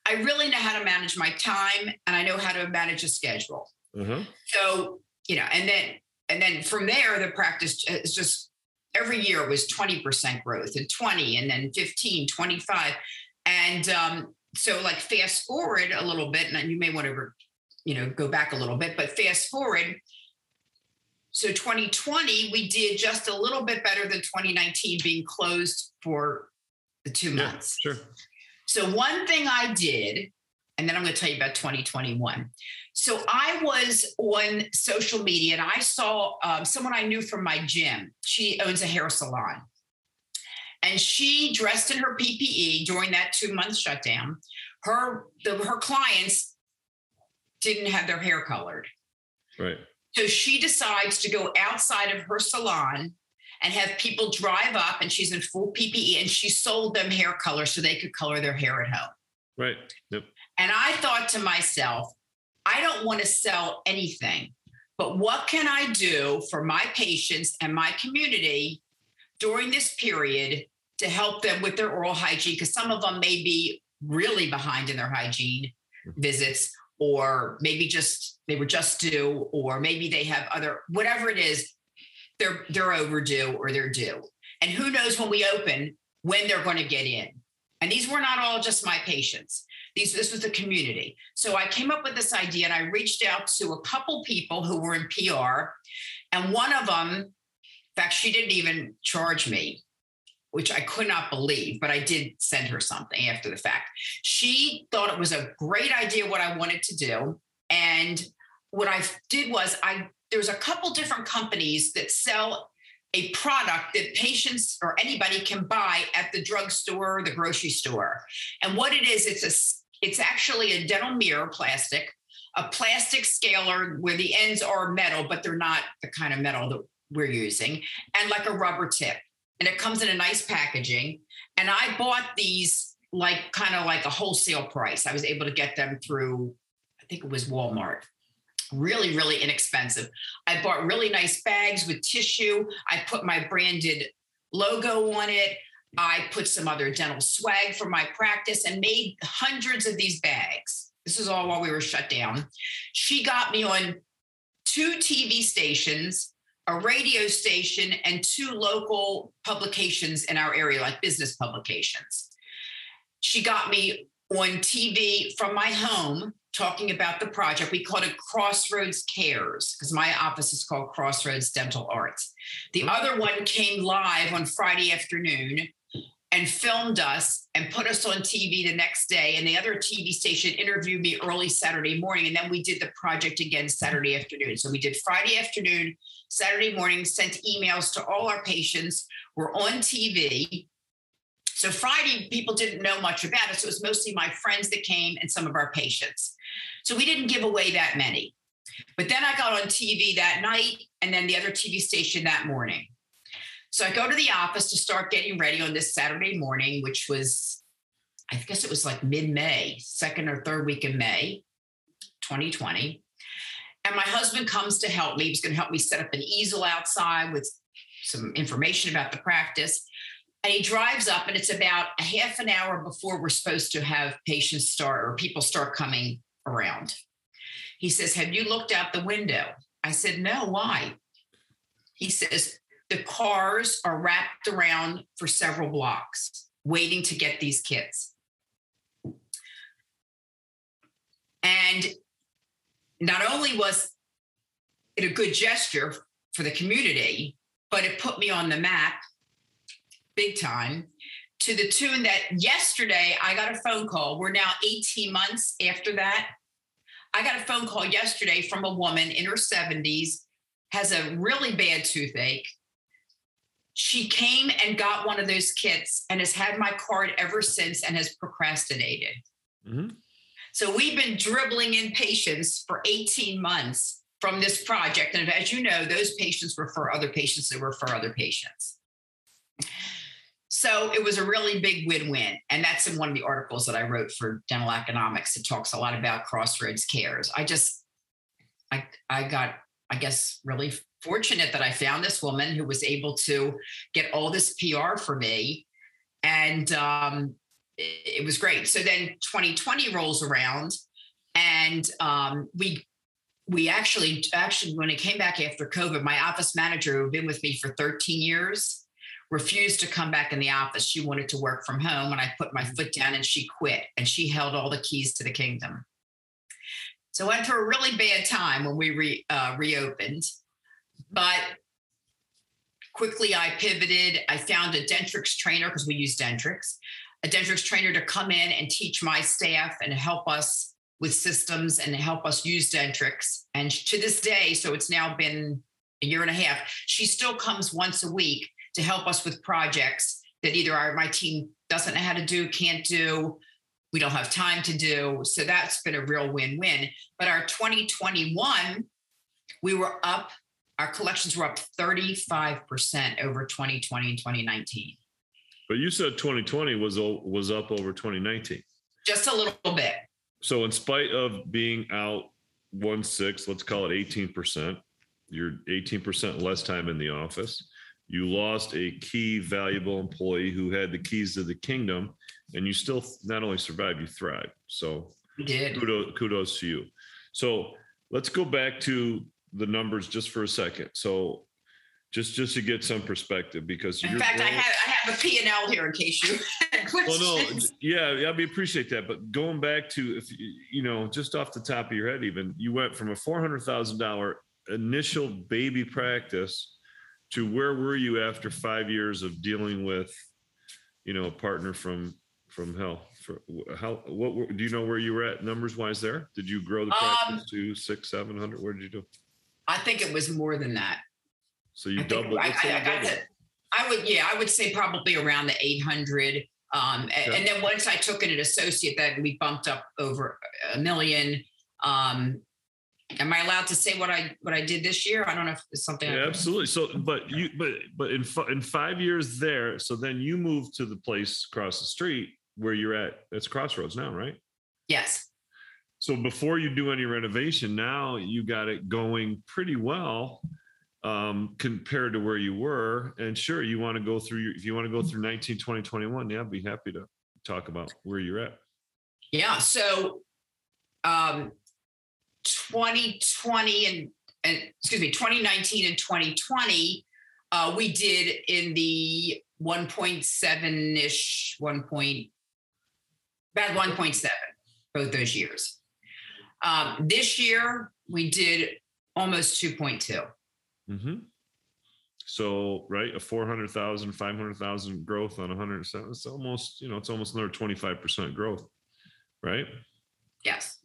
I really know how to manage my time and I know how to manage a schedule. Mm-hmm. So, you know, and then, and then from there, the practice is just every year was 20% growth and 20 and then 15, 25. And um, so like fast forward a little bit, and you may want to, you know, go back a little bit, but fast forward, so 2020, we did just a little bit better than 2019 being closed for the two months. Yeah, sure. So one thing I did, and then I'm going to tell you about 2021. So I was on social media and I saw um, someone I knew from my gym. She owns a hair salon. And she dressed in her PPE during that two month shutdown. Her the, her clients didn't have their hair colored. Right. So she decides to go outside of her salon and have people drive up, and she's in full PPE, and she sold them hair color so they could color their hair at home. Right. Yep. And I thought to myself, I don't want to sell anything, but what can I do for my patients and my community during this period to help them with their oral hygiene? Because some of them may be really behind in their hygiene mm-hmm. visits, or maybe just they were just due, or maybe they have other whatever it is, they're they're overdue or they're due. And who knows when we open when they're going to get in. And these were not all just my patients. These this was the community. So I came up with this idea and I reached out to a couple people who were in PR. And one of them In fact, she didn't even charge me, which I could not believe, but I did send her something after the fact. She thought it was a great idea what I wanted to do. And what I did was I there's a couple different companies that sell a product that patients or anybody can buy at the drugstore or the grocery store. And what it is, it's a it's actually a dental mirror plastic, a plastic scaler where the ends are metal, but they're not the kind of metal that we're using, and like a rubber tip. And it comes in a nice packaging. And I bought these like kind of like a wholesale price. I was able to get them through, I think it was Walmart really, really inexpensive. I bought really nice bags with tissue. I put my branded logo on it. I put some other dental swag for my practice and made hundreds of these bags. This is all while we were shut down. She got me on two TV stations, a radio station, and two local publications in our area, like business publications. She got me on TV from my home talking about the project. We called it Crossroads Cares because my office is called Crossroads Dental Arts. The mm. other one came live on Friday afternoon and filmed us and put us on TV the next day. And the other TV station interviewed me early Saturday morning. And then we did the project again Saturday afternoon. So we did Friday afternoon, Saturday morning, sent emails to all our patients. We're on TV. So Friday, people didn't know much about it. So it was mostly my friends that came and some of our patients. So we didn't give away that many. But then I got on TV that night and then the other TV station that morning. So I go to the office to start getting ready on this Saturday morning, which was, I guess it was like mid May, second or third week in May, 2020. And my husband comes to help me. He's going to help me set up an easel outside with some information about the practice. And he drives up, and it's about a half an hour before we're supposed to have patients start or people start coming around. He says, Have you looked out the window? I said, No, why? He says, The cars are wrapped around for several blocks waiting to get these kids. And not only was it a good gesture for the community, but it put me on the map big time to the tune that yesterday I got a phone call. We're now 18 months after that. I got a phone call yesterday from a woman in her 70s, has a really bad toothache. She came and got one of those kits and has had my card ever since and has procrastinated. Mm-hmm. So we've been dribbling in patients for 18 months from this project. And as you know, those patients refer other patients that refer other patients. So it was a really big win-win. And that's in one of the articles that I wrote for Dental Economics. It talks a lot about Crossroads Cares. I just, I, I got, I guess, really fortunate that I found this woman who was able to get all this PR for me. And um, it, it was great. So then 2020 rolls around and um, we we actually actually when it came back after covid my office manager who had been with me for 13 years refused to come back in the office. She wanted to work from home. And I put my foot down and she quit and she held all the keys to the kingdom. So I went through a really bad time when we re, uh, reopened. But quickly I pivoted. I found a Dentrix trainer because we use Dentrix, a Dentrix trainer to come in and teach my staff and help us with systems and help us use Dentrix. And to this day, so it's now been a year and a half, she still comes once a week to help us with projects that either our my team doesn't know how to do, can't do, we don't have time to do. So that's been a real win-win. But our 2021, we were up, our collections were up 35% over 2020 and 2019. But you said 2020 was was up over 2019. Just a little bit. So in spite of being out one six, let's call it 18%, you're 18% less time in the office you lost a key valuable employee who had the keys to the kingdom and you still not only survived you thrived so you did kudos, kudos to you so let's go back to the numbers just for a second so just just to get some perspective because in fact I have, I have a p&l here in case you well no yeah yeah we appreciate that but going back to if you know just off the top of your head even you went from a $400000 initial baby practice to where were you after five years of dealing with, you know, a partner from from hell? For how what do you know where you were at numbers wise there? Did you grow the practice Um, to six, seven hundred? Where did you do? I think it was more than that. So you I doubled. I, I, I got doubled. I would, yeah, I would say probably around the 800. Um, Okay. and then once I took it an associate, that we bumped up over a million. Um, am I allowed to say what I what I did this year? I don't know if it's something. Yeah, absolutely. So, but you, but, but in, fi- in five years there, so then you moved to the place across the street where you're at, it's Crossroads now, right? Yes. So before you do any renovation, now you got it going pretty well um, compared to where you were. And sure, you want to go through, your, if you want to go through 19, 20, 21, yeah, I'd be happy to talk about where you're at. Yeah. So, um, 2020 and and excuse me, 2019 and 2020, uh, we did in the 1.7 ish, 1. Point, about 1.7 both those years. Um, this year we did almost 2.2. hmm So, right, a 400,000, 500,000 growth on 107, it's almost, you know, it's almost another 25% growth, right? Yes.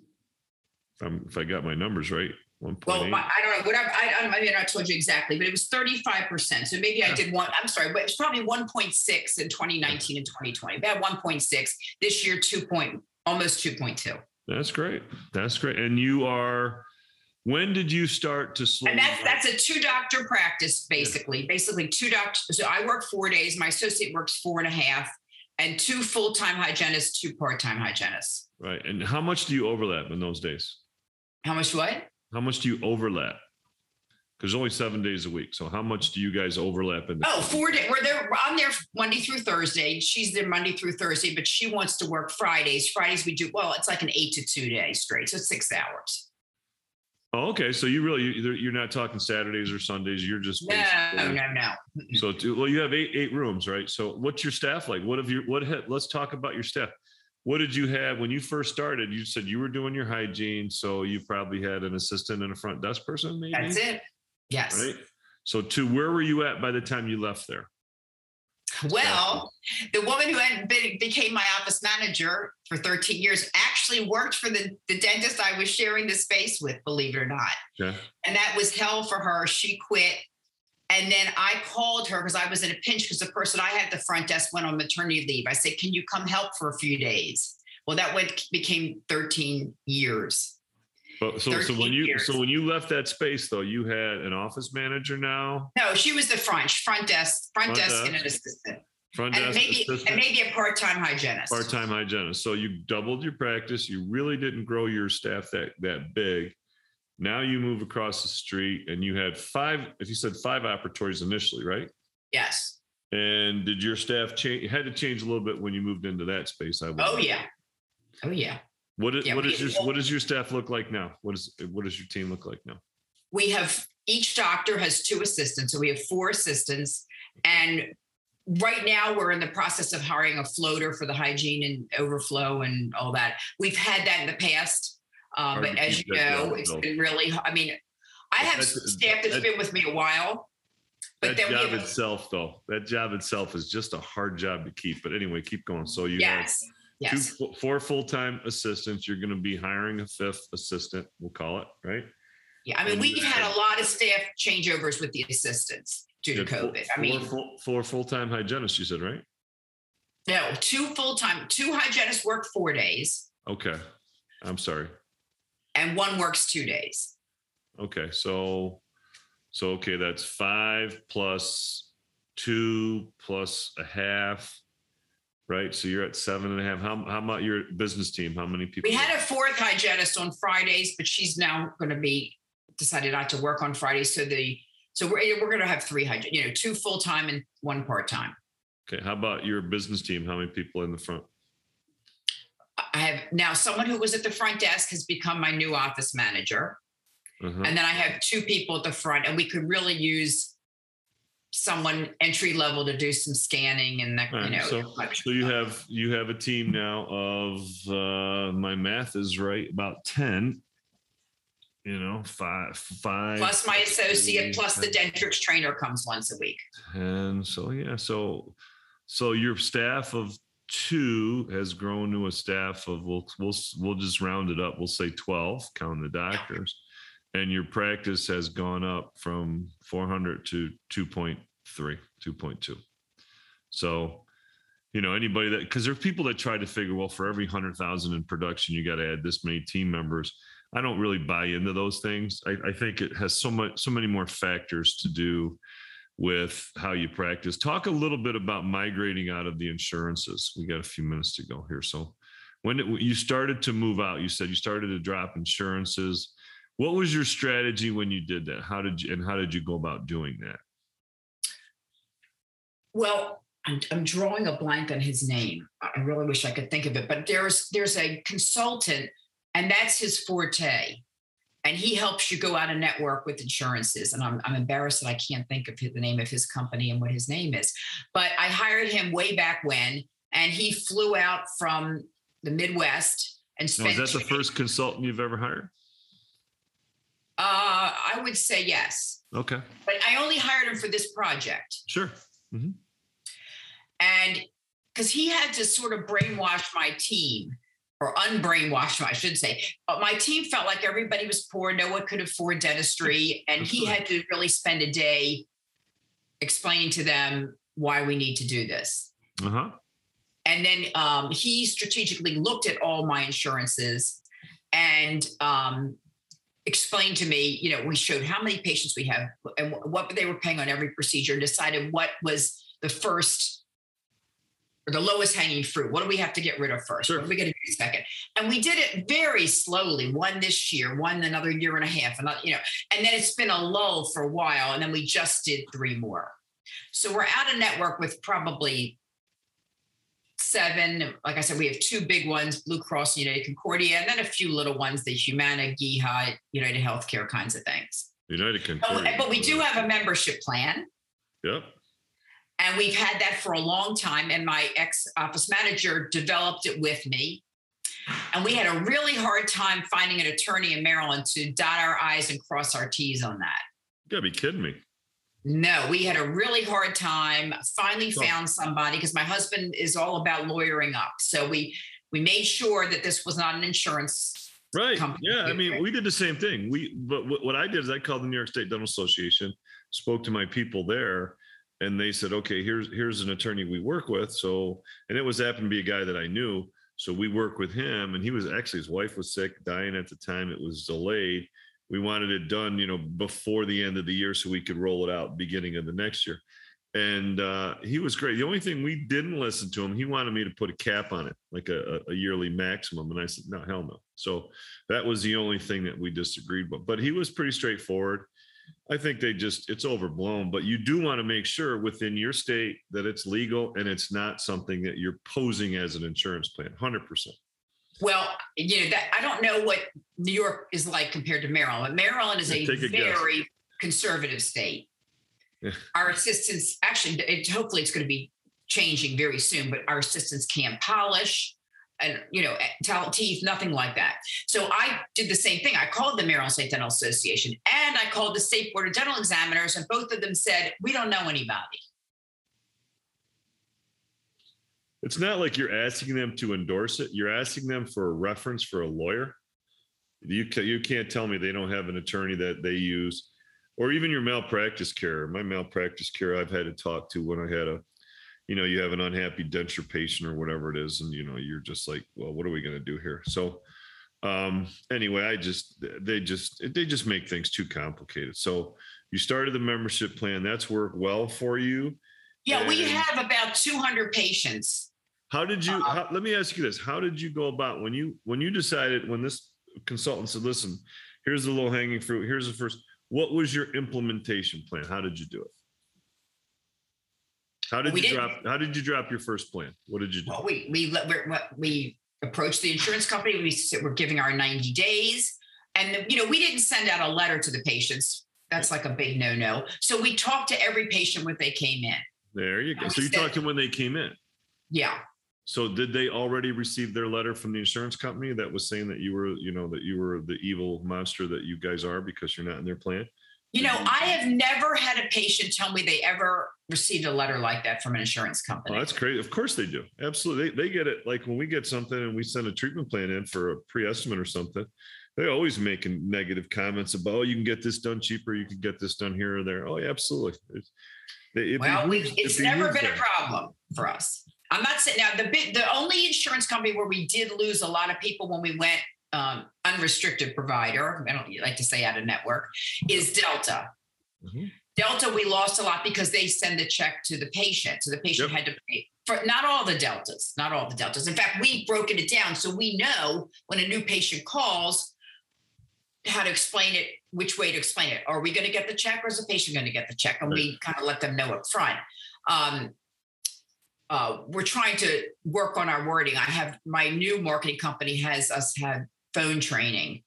If, I'm, if I got my numbers right, 1.8. Well, my, I don't know. Whatever. I, I. I mean, I told you exactly, but it was 35 percent. So maybe I did one. I'm sorry, but it's probably 1.6 in 2019 and 2020. About 1.6 this year. Two point, almost 2.2. That's great. That's great. And you are, when did you start to slow? And that's that's a two doctor practice, basically. Basically, two doctors. So I work four days. My associate works four and a half, and two full time hygienists, two part time hygienists. right. And how much do you overlap in those days? How much? What? How much do you overlap? Because only seven days a week. So how much do you guys overlap in? the- Oh, four days. We're there. I'm there Monday through Thursday. She's there Monday through Thursday, but she wants to work Fridays. Fridays we do well. It's like an eight to two day straight, so six hours. Oh, okay. So you really you're not talking Saturdays or Sundays. You're just No, basically- no, no. So two, well, you have eight eight rooms, right? So what's your staff like? What have you what had, let's talk about your staff. What did you have when you first started? You said you were doing your hygiene, so you probably had an assistant and a front desk person, maybe. That's it. Yes. Right. So to where were you at by the time you left there? Well, the woman who had been, became my office manager for 13 years actually worked for the, the dentist I was sharing the space with, believe it or not. Yeah. And that was hell for her. She quit. And then I called her because I was in a pinch because the person I had at the front desk went on maternity leave. I said, Can you come help for a few days? Well, that went became 13 years. But so, so when you years. so when you left that space though, you had an office manager now, No, she was the front, front desk, front, Front desk, and an assistant. front And desk maybe assistant, and maybe a part-time hygienist. part-time hygienist. So you doubled your practice. You really didn't grow your staff that that big. Now you move across the street and you had five, if you said five operatories initially, right? Yes. And did your staff change had to change a little bit when you moved into that space? I would Oh yeah. Oh yeah. What is Yeah, what your what does your staff look like now? What is what does your team look like now? We have each doctor has two assistants, so we have four assistants, and right now we're in the process of hiring a floater for the hygiene and overflow and all that. We've had that in the past, uh, but as you know, it's been really. I mean, I have That's- staff that's that- been with me a while, but that job have itself, though, that job itself is just a hard job to keep. But anyway, keep going. So you yes, have yes. two, four full-time assistants. You're going to be hiring a fifth assistant. We'll call it right. Yeah, I mean, And we've had a lot of staff changeovers with the assistants due to have four- COVID. I mean, full, four full-time hygienists. You said right? no, two full time, two hygienists work four days, Okay. I'm sorry. and one works two days. Okay, so so okay, that's five plus two plus a half, right? So you're at seven and a half. How how about your business team? How many people? We had a fourth hygienist on Fridays, but she's now going to be decided not to work on Fridays. So the so we're we're going to have three hygiene, you know, two full time and one part time. Okay, how about your business team? How many people in the front? I have now someone who was at the front desk has become my new office manager, Uh-huh. and then I have two people at the front, and we could really use someone entry level to do some scanning and that All you know. so so you have you have a team now of uh my math is right about 10 you know, five, five plus my associate, plus the Dentrix trainer comes once a week. And so, yeah, so, so your staff of two has grown to a staff of, we'll, we'll, we'll just round it up. We'll say 12, count the doctors. And your practice has gone up from 400 to 2.3, 2.2. So, you know, anybody that, because there's people that try to figure, well, for every 100,000 in production, you got to add this many team members I don't really buy into those things. I, I, think it has so much, so many more factors to do with how you practice. Talk a little bit about migrating out of the insurances. We got a few minutes to go here. So, when it, you started to move out, you said you started to drop insurances. What was your strategy when you did that? How did you and how did you go about doing that? Well, I'm, I'm drawing a blank on his name. I really wish I could think of it, but there's there's a consultant and that's his forte. And he helps you go out and network with insurances. And I'm, I'm embarrassed that I can't think of the name of his company and what his name is. But I hired him way back when, and he flew out from the Midwest and spent. Now, is that the first consultant you've ever hired? Uh, I would say yes. Okay. But I only hired him for this project. Sure. Mm-hmm. And because he had to sort of brainwash my team or unbrainwashed, I should say. But my team felt like everybody was poor, no one could afford dentistry, and he had to really spend a day explaining to them why we need to do this. Uh-huh. And then um, he strategically looked at all my insurances and um, explained to me, you know, we showed how many patients we have and what they were paying on every procedure, and decided what was the first or the lowest hanging fruit. What do we have to get rid of first? Sure. What are we going to do second? And we did it very slowly. One this year, one another year and a half, and uh, you know, and then it's been a lull for a while, and then we just did three more. So we're out of network with probably seven. Like I said, we have two big ones: Blue Cross, United Concordia, and then a few little ones: the Humana, GEHA, United Healthcare kinds of things. United Concordia. Oh, but we do have a membership plan. Yep. And we've had that for a long time. And my ex office manager developed it with me. And we had a really hard time finding an attorney in Maryland to dot our I's and cross our T's on that. You gotta be kidding me. No, we had a really hard time. Finally found somebody because my husband is all about lawyering up. So we we made sure that this was not an insurance right. Company. Yeah, I mean, we did the same thing. We but what I did is I called the New York State Dental Association, spoke to my people there, and they said, okay, here's here's an attorney we work with. So, and it was happened to be a guy that I knew. So we work with him, and he was actually his wife was sick, dying at the time. It was delayed. We wanted it done, you know, before the end of the year, so we could roll it out beginning of the next year. And uh, he was great. The only thing we didn't listen to him, he wanted me to put a cap on it, like a, a yearly maximum. And I said, no, hell no. So that was the only thing that we disagreed with. But he was pretty straightforward I think they just it's overblown, but you do want to make sure within your state that it's legal and it's not something that you're posing as an insurance plan. Hundred percent. Well, you know that I don't know what New York is like compared to Maryland. Maryland is a, a very guess. conservative state. Yeah. Our assistants actually, it, hopefully, it's going to be changing very soon. But our assistants can't polish and you know eh, talent teeth nothing like that so i did the same thing i called the maryland state dental association and i called the state board of dental examiners and both of them said we don't know anybody it's not like you're asking them to endorse it. You're asking them for a reference for a lawyer. You, you can't tell me they don't have an attorney that they use or even your malpractice care. My malpractice care i've had to talk to when i had a you know you have an unhappy denture patient or whatever it is and you know you're just like well what are we going to do here? So um anyway i just they just they just make things too complicated. So you started the membership plan. That's worked well for you yeah and we have about 200 patients how did you uh, how, let me ask you this how did you go about when you when you decided when this consultant said listen here's the low hanging fruit here's the first what was your implementation plan how did you do it how did you drop? How did you drop your first plan? What did you do? Well, we we we approached the insurance company. We said we're giving our ninety days, and you know we didn't send out a letter to the patients. That's like a big no no. So we talked to every patient when they came in. There you go. So you talked to them when they came in. Yeah. So did they already receive their letter from the insurance company that was saying that you were, you know, that you were the evil monster that you guys are because you're not in their plan? You know, I have never had a patient tell me they ever received a letter like that from an insurance company. Oh, that's great. Of course they do. Absolutely. They, they get it. Like when we get something and we send a treatment plan in for a pre-estimate or something, they always making negative comments about, oh, you can get this done cheaper. You can get this done here or there. Oh, yeah, absolutely. It's, they, well, it's never been a problem for us. I'm not saying now the big, the only insurance company where we did lose a lot of people when we went um, unrestricted provider, I don't like to say out of network, is Delta. Mm-hmm. Delta, we lost a lot because they send the check to the patient. So the patient yep. had to pay for not all the deltas, not all the deltas. In fact, we've broken it down so we know when a new patient calls how to explain it, which way to explain it. Are we going to get the check or is the patient going to get the check? And we kind of let them know up front. Um, uh, we're trying to work on our wording. I have my new marketing company has us had phone training.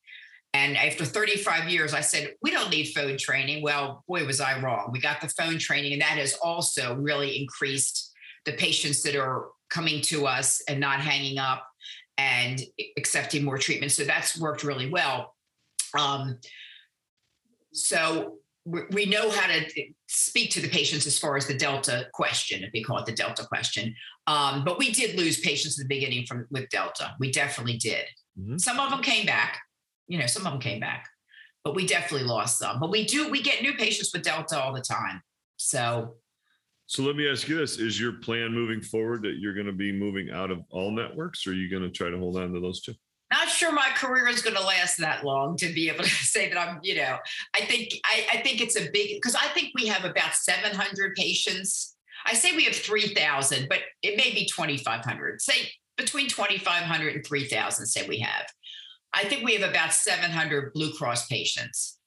And after 35 years, I said, we don't need phone training. Well, boy, was I wrong. We got the phone training, and that has also really increased the patients that are coming to us and not hanging up and accepting more treatment. So that's worked really well. Um, so we know how to speak to the patients as far as the delta question if we call it the delta question. Um, but we did lose patients at the beginning from with delta. We definitely did. Mm-hmm. some of them came back you know some of them came back but we definitely lost some. But we do we get new patients with delta all the time so. So let me ask you this is your plan moving forward that you're going to be moving out of all networks or are you going to try to hold on to those two not sure my career is going to last that long to be able to say that I'm, you know, I think I, I think it's a big because I think we have about 700 patients. I say we have 3,000, but it may be 2,500. Say between 2,500 and 3,000. Say we have. I think we have about 700 Blue Cross patients.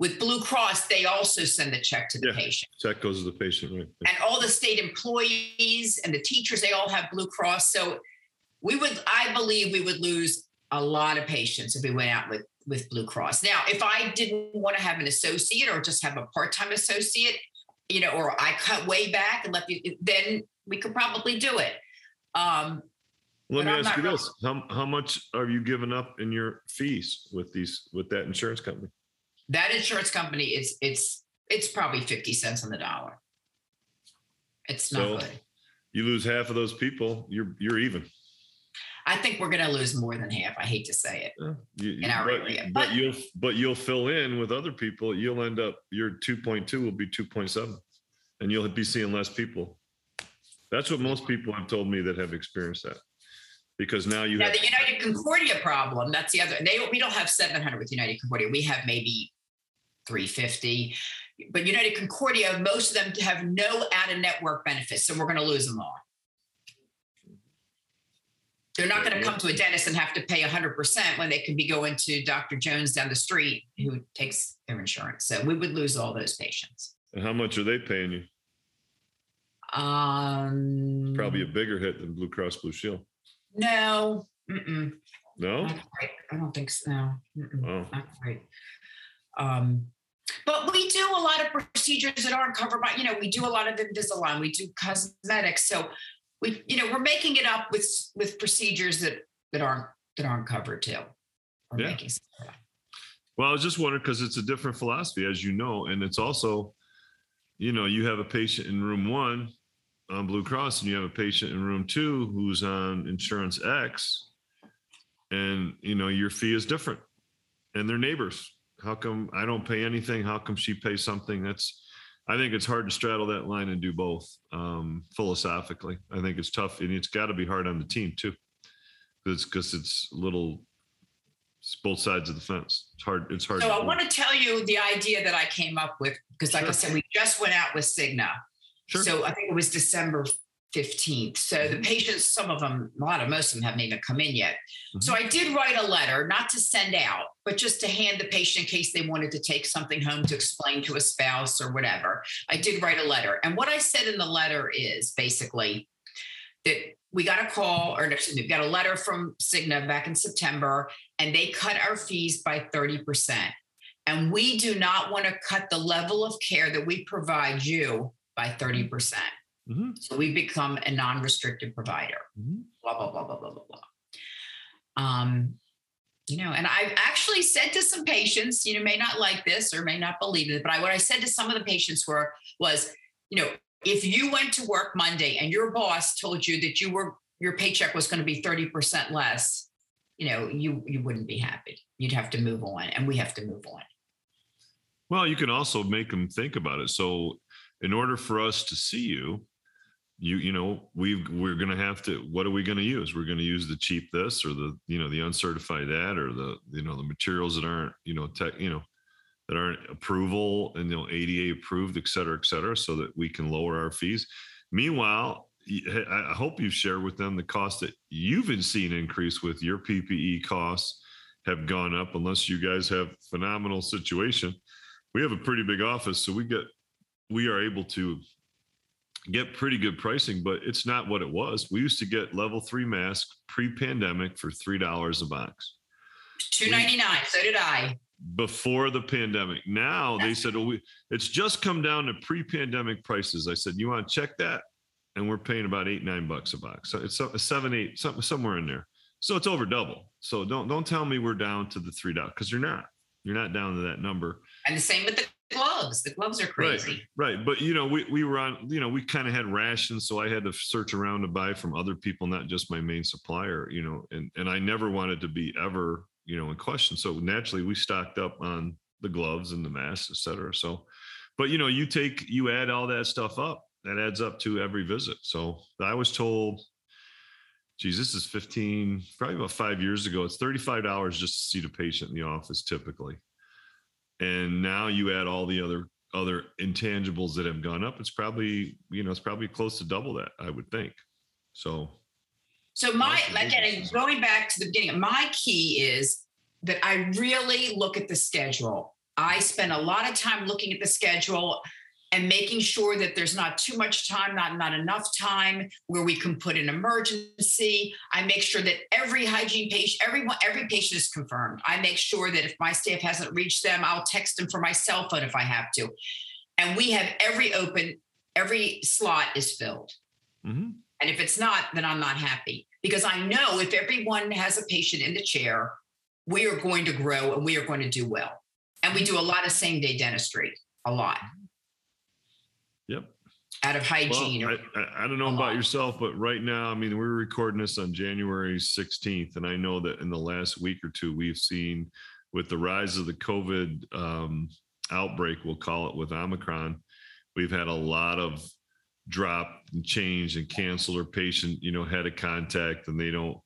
With Blue Cross, they also send the check to the yeah, patient. Check goes to the patient, right? And all the state employees and the teachers, they all have Blue Cross. So we would, I believe, we would lose a lot of patients if we went out with with Blue Cross. Now, if I didn't want to have an associate or just have a part-time associate, you know, or I cut way back and let you, then we could probably do it. Um, let me ask you really, this: how how much are you giving up in your fees with these with that insurance company? That insurance company is it's it's probably fifty cents on the dollar. It's not so good. You lose half of those people, you're you're even. I think we're going to lose more than half. I hate to say it yeah, you, in our but, area, but, but, you'll but you'll fill in with other people. You'll end up your 2.2 will be 2.7, and you'll be seeing less people. That's what most people have told me that have experienced that. Because now you now have the United Concordia problem. That's the other. They we don't have 700 with United Concordia. We have maybe 350. But United Concordia, most of them have no out of network benefits, so we're going to lose them all. They're not going to come to a dentist and have to pay 100% when they could be going to Dr. Jones down the street who takes their insurance. So we would lose all those patients. And how much are they paying you? Um, Probably a bigger hit than Blue Cross Blue Shield. No. Mm-mm. No? I don't think so. No. Oh. Not quite. Um, but we do a lot of procedures that aren't covered by, you know, we do a lot of Invisalign, we do cosmetics. So we you know we're making it up with with procedures that that aren't that aren't covered too. yeah. Making, well, I was just wondering because it's a different philosophy, as you know, and it's also, you know, you have a patient in room one on Blue Cross, and you have a patient in room two who's on insurance X, and you know your fee is different, and they're neighbors. How come I don't pay anything? How come she pays something? That's I think it's hard to straddle that line and do both um, philosophically. I think it's tough, and it's got to be hard on the team too, because because it's little it's both sides of the fence. It's hard. It's hard. So I want to tell you the idea that I came up with because, like sure. I said, we just went out with Cigna. Sure. So I think it was December 15th. So the mm-hmm. patients, some of them, a lot of most of them haven't even come in yet. Mm-hmm. So I did write a letter, not to send out, but just to hand the patient in case they wanted to take something home to explain to a spouse or whatever. I did write a letter. And what I said in the letter is basically that we got a call, or excuse me, we got a letter from Cigna back in September, and they cut our fees by 30%. And we do not want to cut the level of care that we provide you by 30%. Mm-hmm. So we become a non-restricted provider. Mm-hmm. Blah blah blah blah blah blah blah. Um, you know, and I've actually said to some patients, you know, may not like this or may not believe it, but I, what I said to some of the patients were was, you know, if you went to work Monday and your boss told you that you were your paycheck was going to be 30% less, you know, you you wouldn't be happy. You'd have to move on and we have to move on. Well, you can also make them think about it. So in order for us to see you, you you know we we're going to have to what are we going to use? We're going to use the cheap this or the you know the uncertified that or the you know the materials that aren't you know tech you know that aren't approval and you know ada approved et cetera et cetera so that we can lower our fees. Meanwhile i hope you've shared with them the cost that you've been seeing increase with your ppe costs have gone up unless you guys have phenomenal situation. We have a pretty big office so we get we are able to get pretty good pricing, but it's not what it was. We used to get level three masks pre-pandemic for three dollars a box. Two ninety nine. So did I. Before the pandemic. Now they said, "Oh, we, it's just come down to pre-pandemic prices." I said, "You want to check that?" And we're paying about eight nine bucks a box. So it's a seven eight something somewhere in there. So it's over double. So don't don't tell me we're down to the three dollars because you're not. You're not down to that number. And the same with the gloves. The gloves are crazy. Right, right. But you know, we, we were on, you know, we kind of had rations. So I had to search around to buy from other people, not just my main supplier, you know, and, and I never wanted to be ever, you know, in question. So naturally we stocked up on the gloves and the masks, et cetera. So, but you know, you take, you add all that stuff up, that adds up to every visit. So I was told, geez, this is 15, probably about five years ago. It's $35 just to see the patient in the office typically and now you add all the other other intangibles that have gone up it's probably you know it's probably close to double that i would think. So so my again going back to the beginning my key is that i really look at the schedule. I spend a lot of time looking at the schedule and making sure that there's not too much time, not not enough time where we can put an emergency. I make sure that every hygiene patient, everyone, every patient is confirmed. I make sure that if my staff hasn't reached them, I'll text them for my cell phone if I have to. And we have every open, every slot is filled. Mm-hmm. And if it's not, then I'm not happy because I know if everyone has a patient in the chair, we are going to grow and we are going to do well. And we do a lot of same day dentistry, a lot. Yep. Out of hygiene. Well, I, I, don't know about yourself, but right now, I mean, we're recording this on January 16th. And I know that in the last week or two, we've seen with the rise of the COVID um, outbreak, we'll call it with Omicron, we've had a lot of drop and change and cancel or patient, you know, had a contact and they don't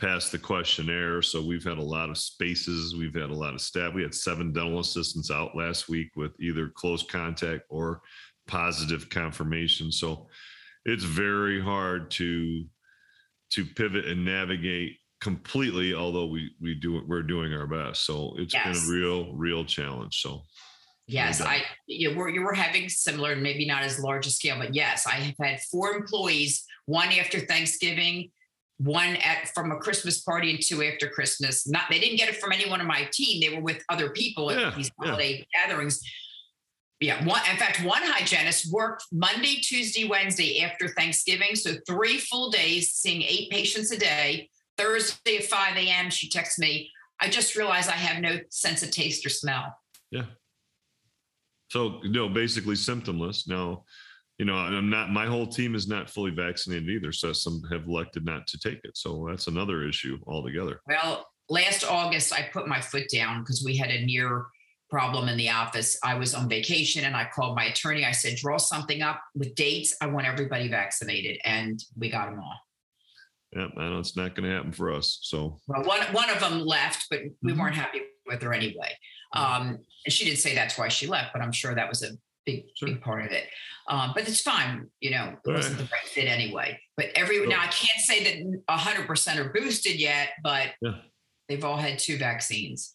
pass the questionnaire. So we've had a lot of spaces. We've had a lot of staff. We had seven dental assistants out last week with either close contact or positive confirmation. So it's very hard to to pivot and navigate completely, although we we do we're doing our best. So it's yes. been a real, real challenge. So Yes, I you we're you were having similar, and maybe not as large a scale, but yes, I have had four employees, one after Thanksgiving, one at from a Christmas party, and two after Christmas. Not they didn't get it from anyone on my team; they were with other people at yeah, these holiday yeah. gatherings yeah, one, in fact, one hygienist worked Monday, Tuesday, Wednesday after Thanksgiving. So three full days, seeing eight patients a day. Thursday at 5 a.m., she texts me, I just realized I have no sense of taste or smell. Yeah. So, you know, basically symptomless. Now, you know, I'm not, my whole team is not fully vaccinated either. So some have elected not to take it. So that's another issue altogether. Well, last August, I put my foot down because we had a near problem in the office. I was on vacation and I called my attorney. I said, draw something up with dates. I want everybody vaccinated. And we got them all. Yeah, I know it's not going to happen for us. So, well, one, one of them left, but we mm-hmm. weren't happy with her anyway. Um, and she didn't say that's why she left, but I'm sure that was a big, sure. big part of it. Um, but it's fine. You know, it wasn't the right fit anyway. But every, sure. now I can't say that 100% are boosted yet, but yeah. they've all had two vaccines.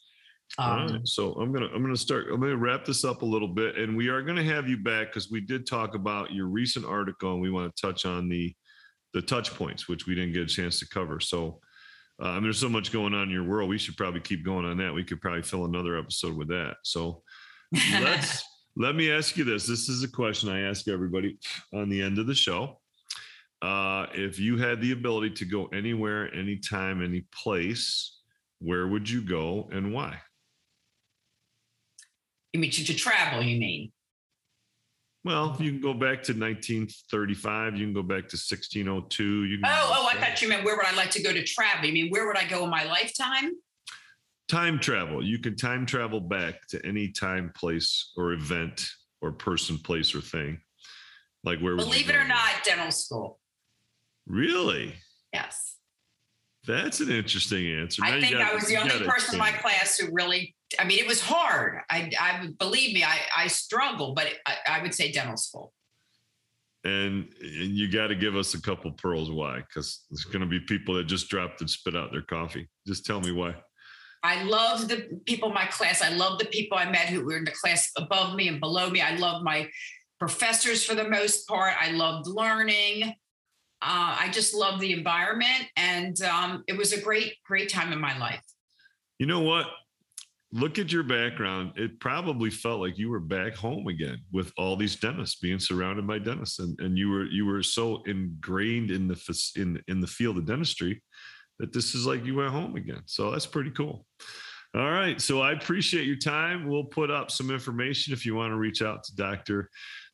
Um, All right. So I'm gonna I'm gonna start. I'm gonna wrap this up a little bit, and we are gonna have you back because we did talk about your recent article, and we want to touch on the the touch points, which we didn't get a chance to cover. So uh, mean, there's so much going on in your world. We should probably keep going on that. We could probably fill another episode with that. So let's Let me ask you this. This is a question I ask everybody on the end of the show. Uh, if you had the ability to go anywhere, anytime, any place, where would you go and why? You mean to, to travel, you mean? Well, you can go back to 1935. You can go back to 1602. You can oh, oh, I thought you meant where would I like to go to travel? You mean where would I go in my lifetime? Time travel. You can time travel back to any time, place, or event, or person, place, or thing. Like where? Believe it or not, dental school. Really? Yes. That's an interesting answer. I think I was the only person in my class who really. I mean, it was hard. I, I believe me, I, I struggled, but I, I would say dental school. And, and you got to give us a couple pearls why, because there's going to be people that just dropped and spit out their coffee. Just tell me why. I love the people in my class. I love the people I met who were in the class above me and below me. I love my professors for the most part. I loved learning. Uh, I just love the environment, and um, it was a great, great time in my life. You know what? Look at your background. It probably felt like you were back home again with all these dentists, being surrounded by dentists, and, and you were you were so ingrained in the in in the field of dentistry that this is like you went home again. So that's pretty cool. All right. So I appreciate your time. We'll put up some information if you want to reach out to Dr.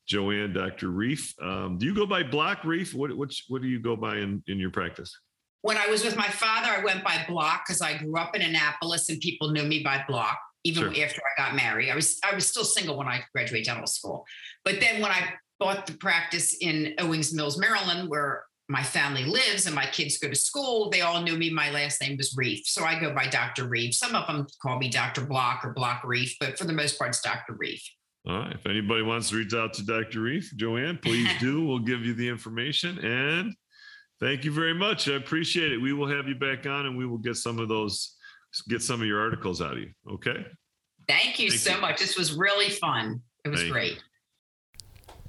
Joanne, Dr. Rief. Um, do you go by Block Rief? What, what, what do you go by in, in your practice? When I was with my father, I went by Block because I grew up in Annapolis and people knew me by Block. Even sure. after I got married, I was I was still single when I graduated dental school. But then when I bought the practice in Owings Mills, Maryland, where my family lives and my kids go to school, they all knew me. My last name was Rief. So I go by Dr. Rief. Some of them call me Dr. Block or Block Rief, but for the most part, it's Dr. Rief. All right. If anybody wants to reach out to Dr. Rief, Joanne, please do. We'll give you the information. And thank you very much. I appreciate it. We will have you back on and we will get some of those, get some of your articles out of you. Okay. Thank you thank so you. much. This was really fun. It was thank great. You.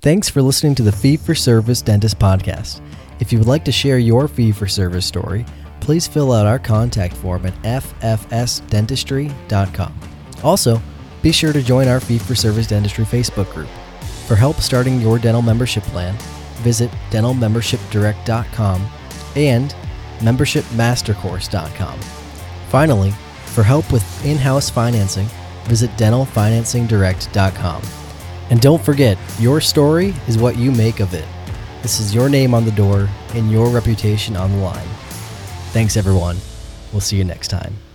Thanks for listening to the Fee for Service Dentist Podcast. If you would like to share your fee for service story, please fill out our contact form at ffsdentistry.com. Also, be sure to join our Fee for Service Dentistry Facebook group. For help starting your dental membership plan, visit dentalmembershipdirect.com and membershipmastercourse.com. Finally, for help with in house financing, visit dentalfinancingdirect.com. And don't forget, your story is what you make of it. This is your name on the door and your reputation on the line. Thanks, everyone. We'll see you next time.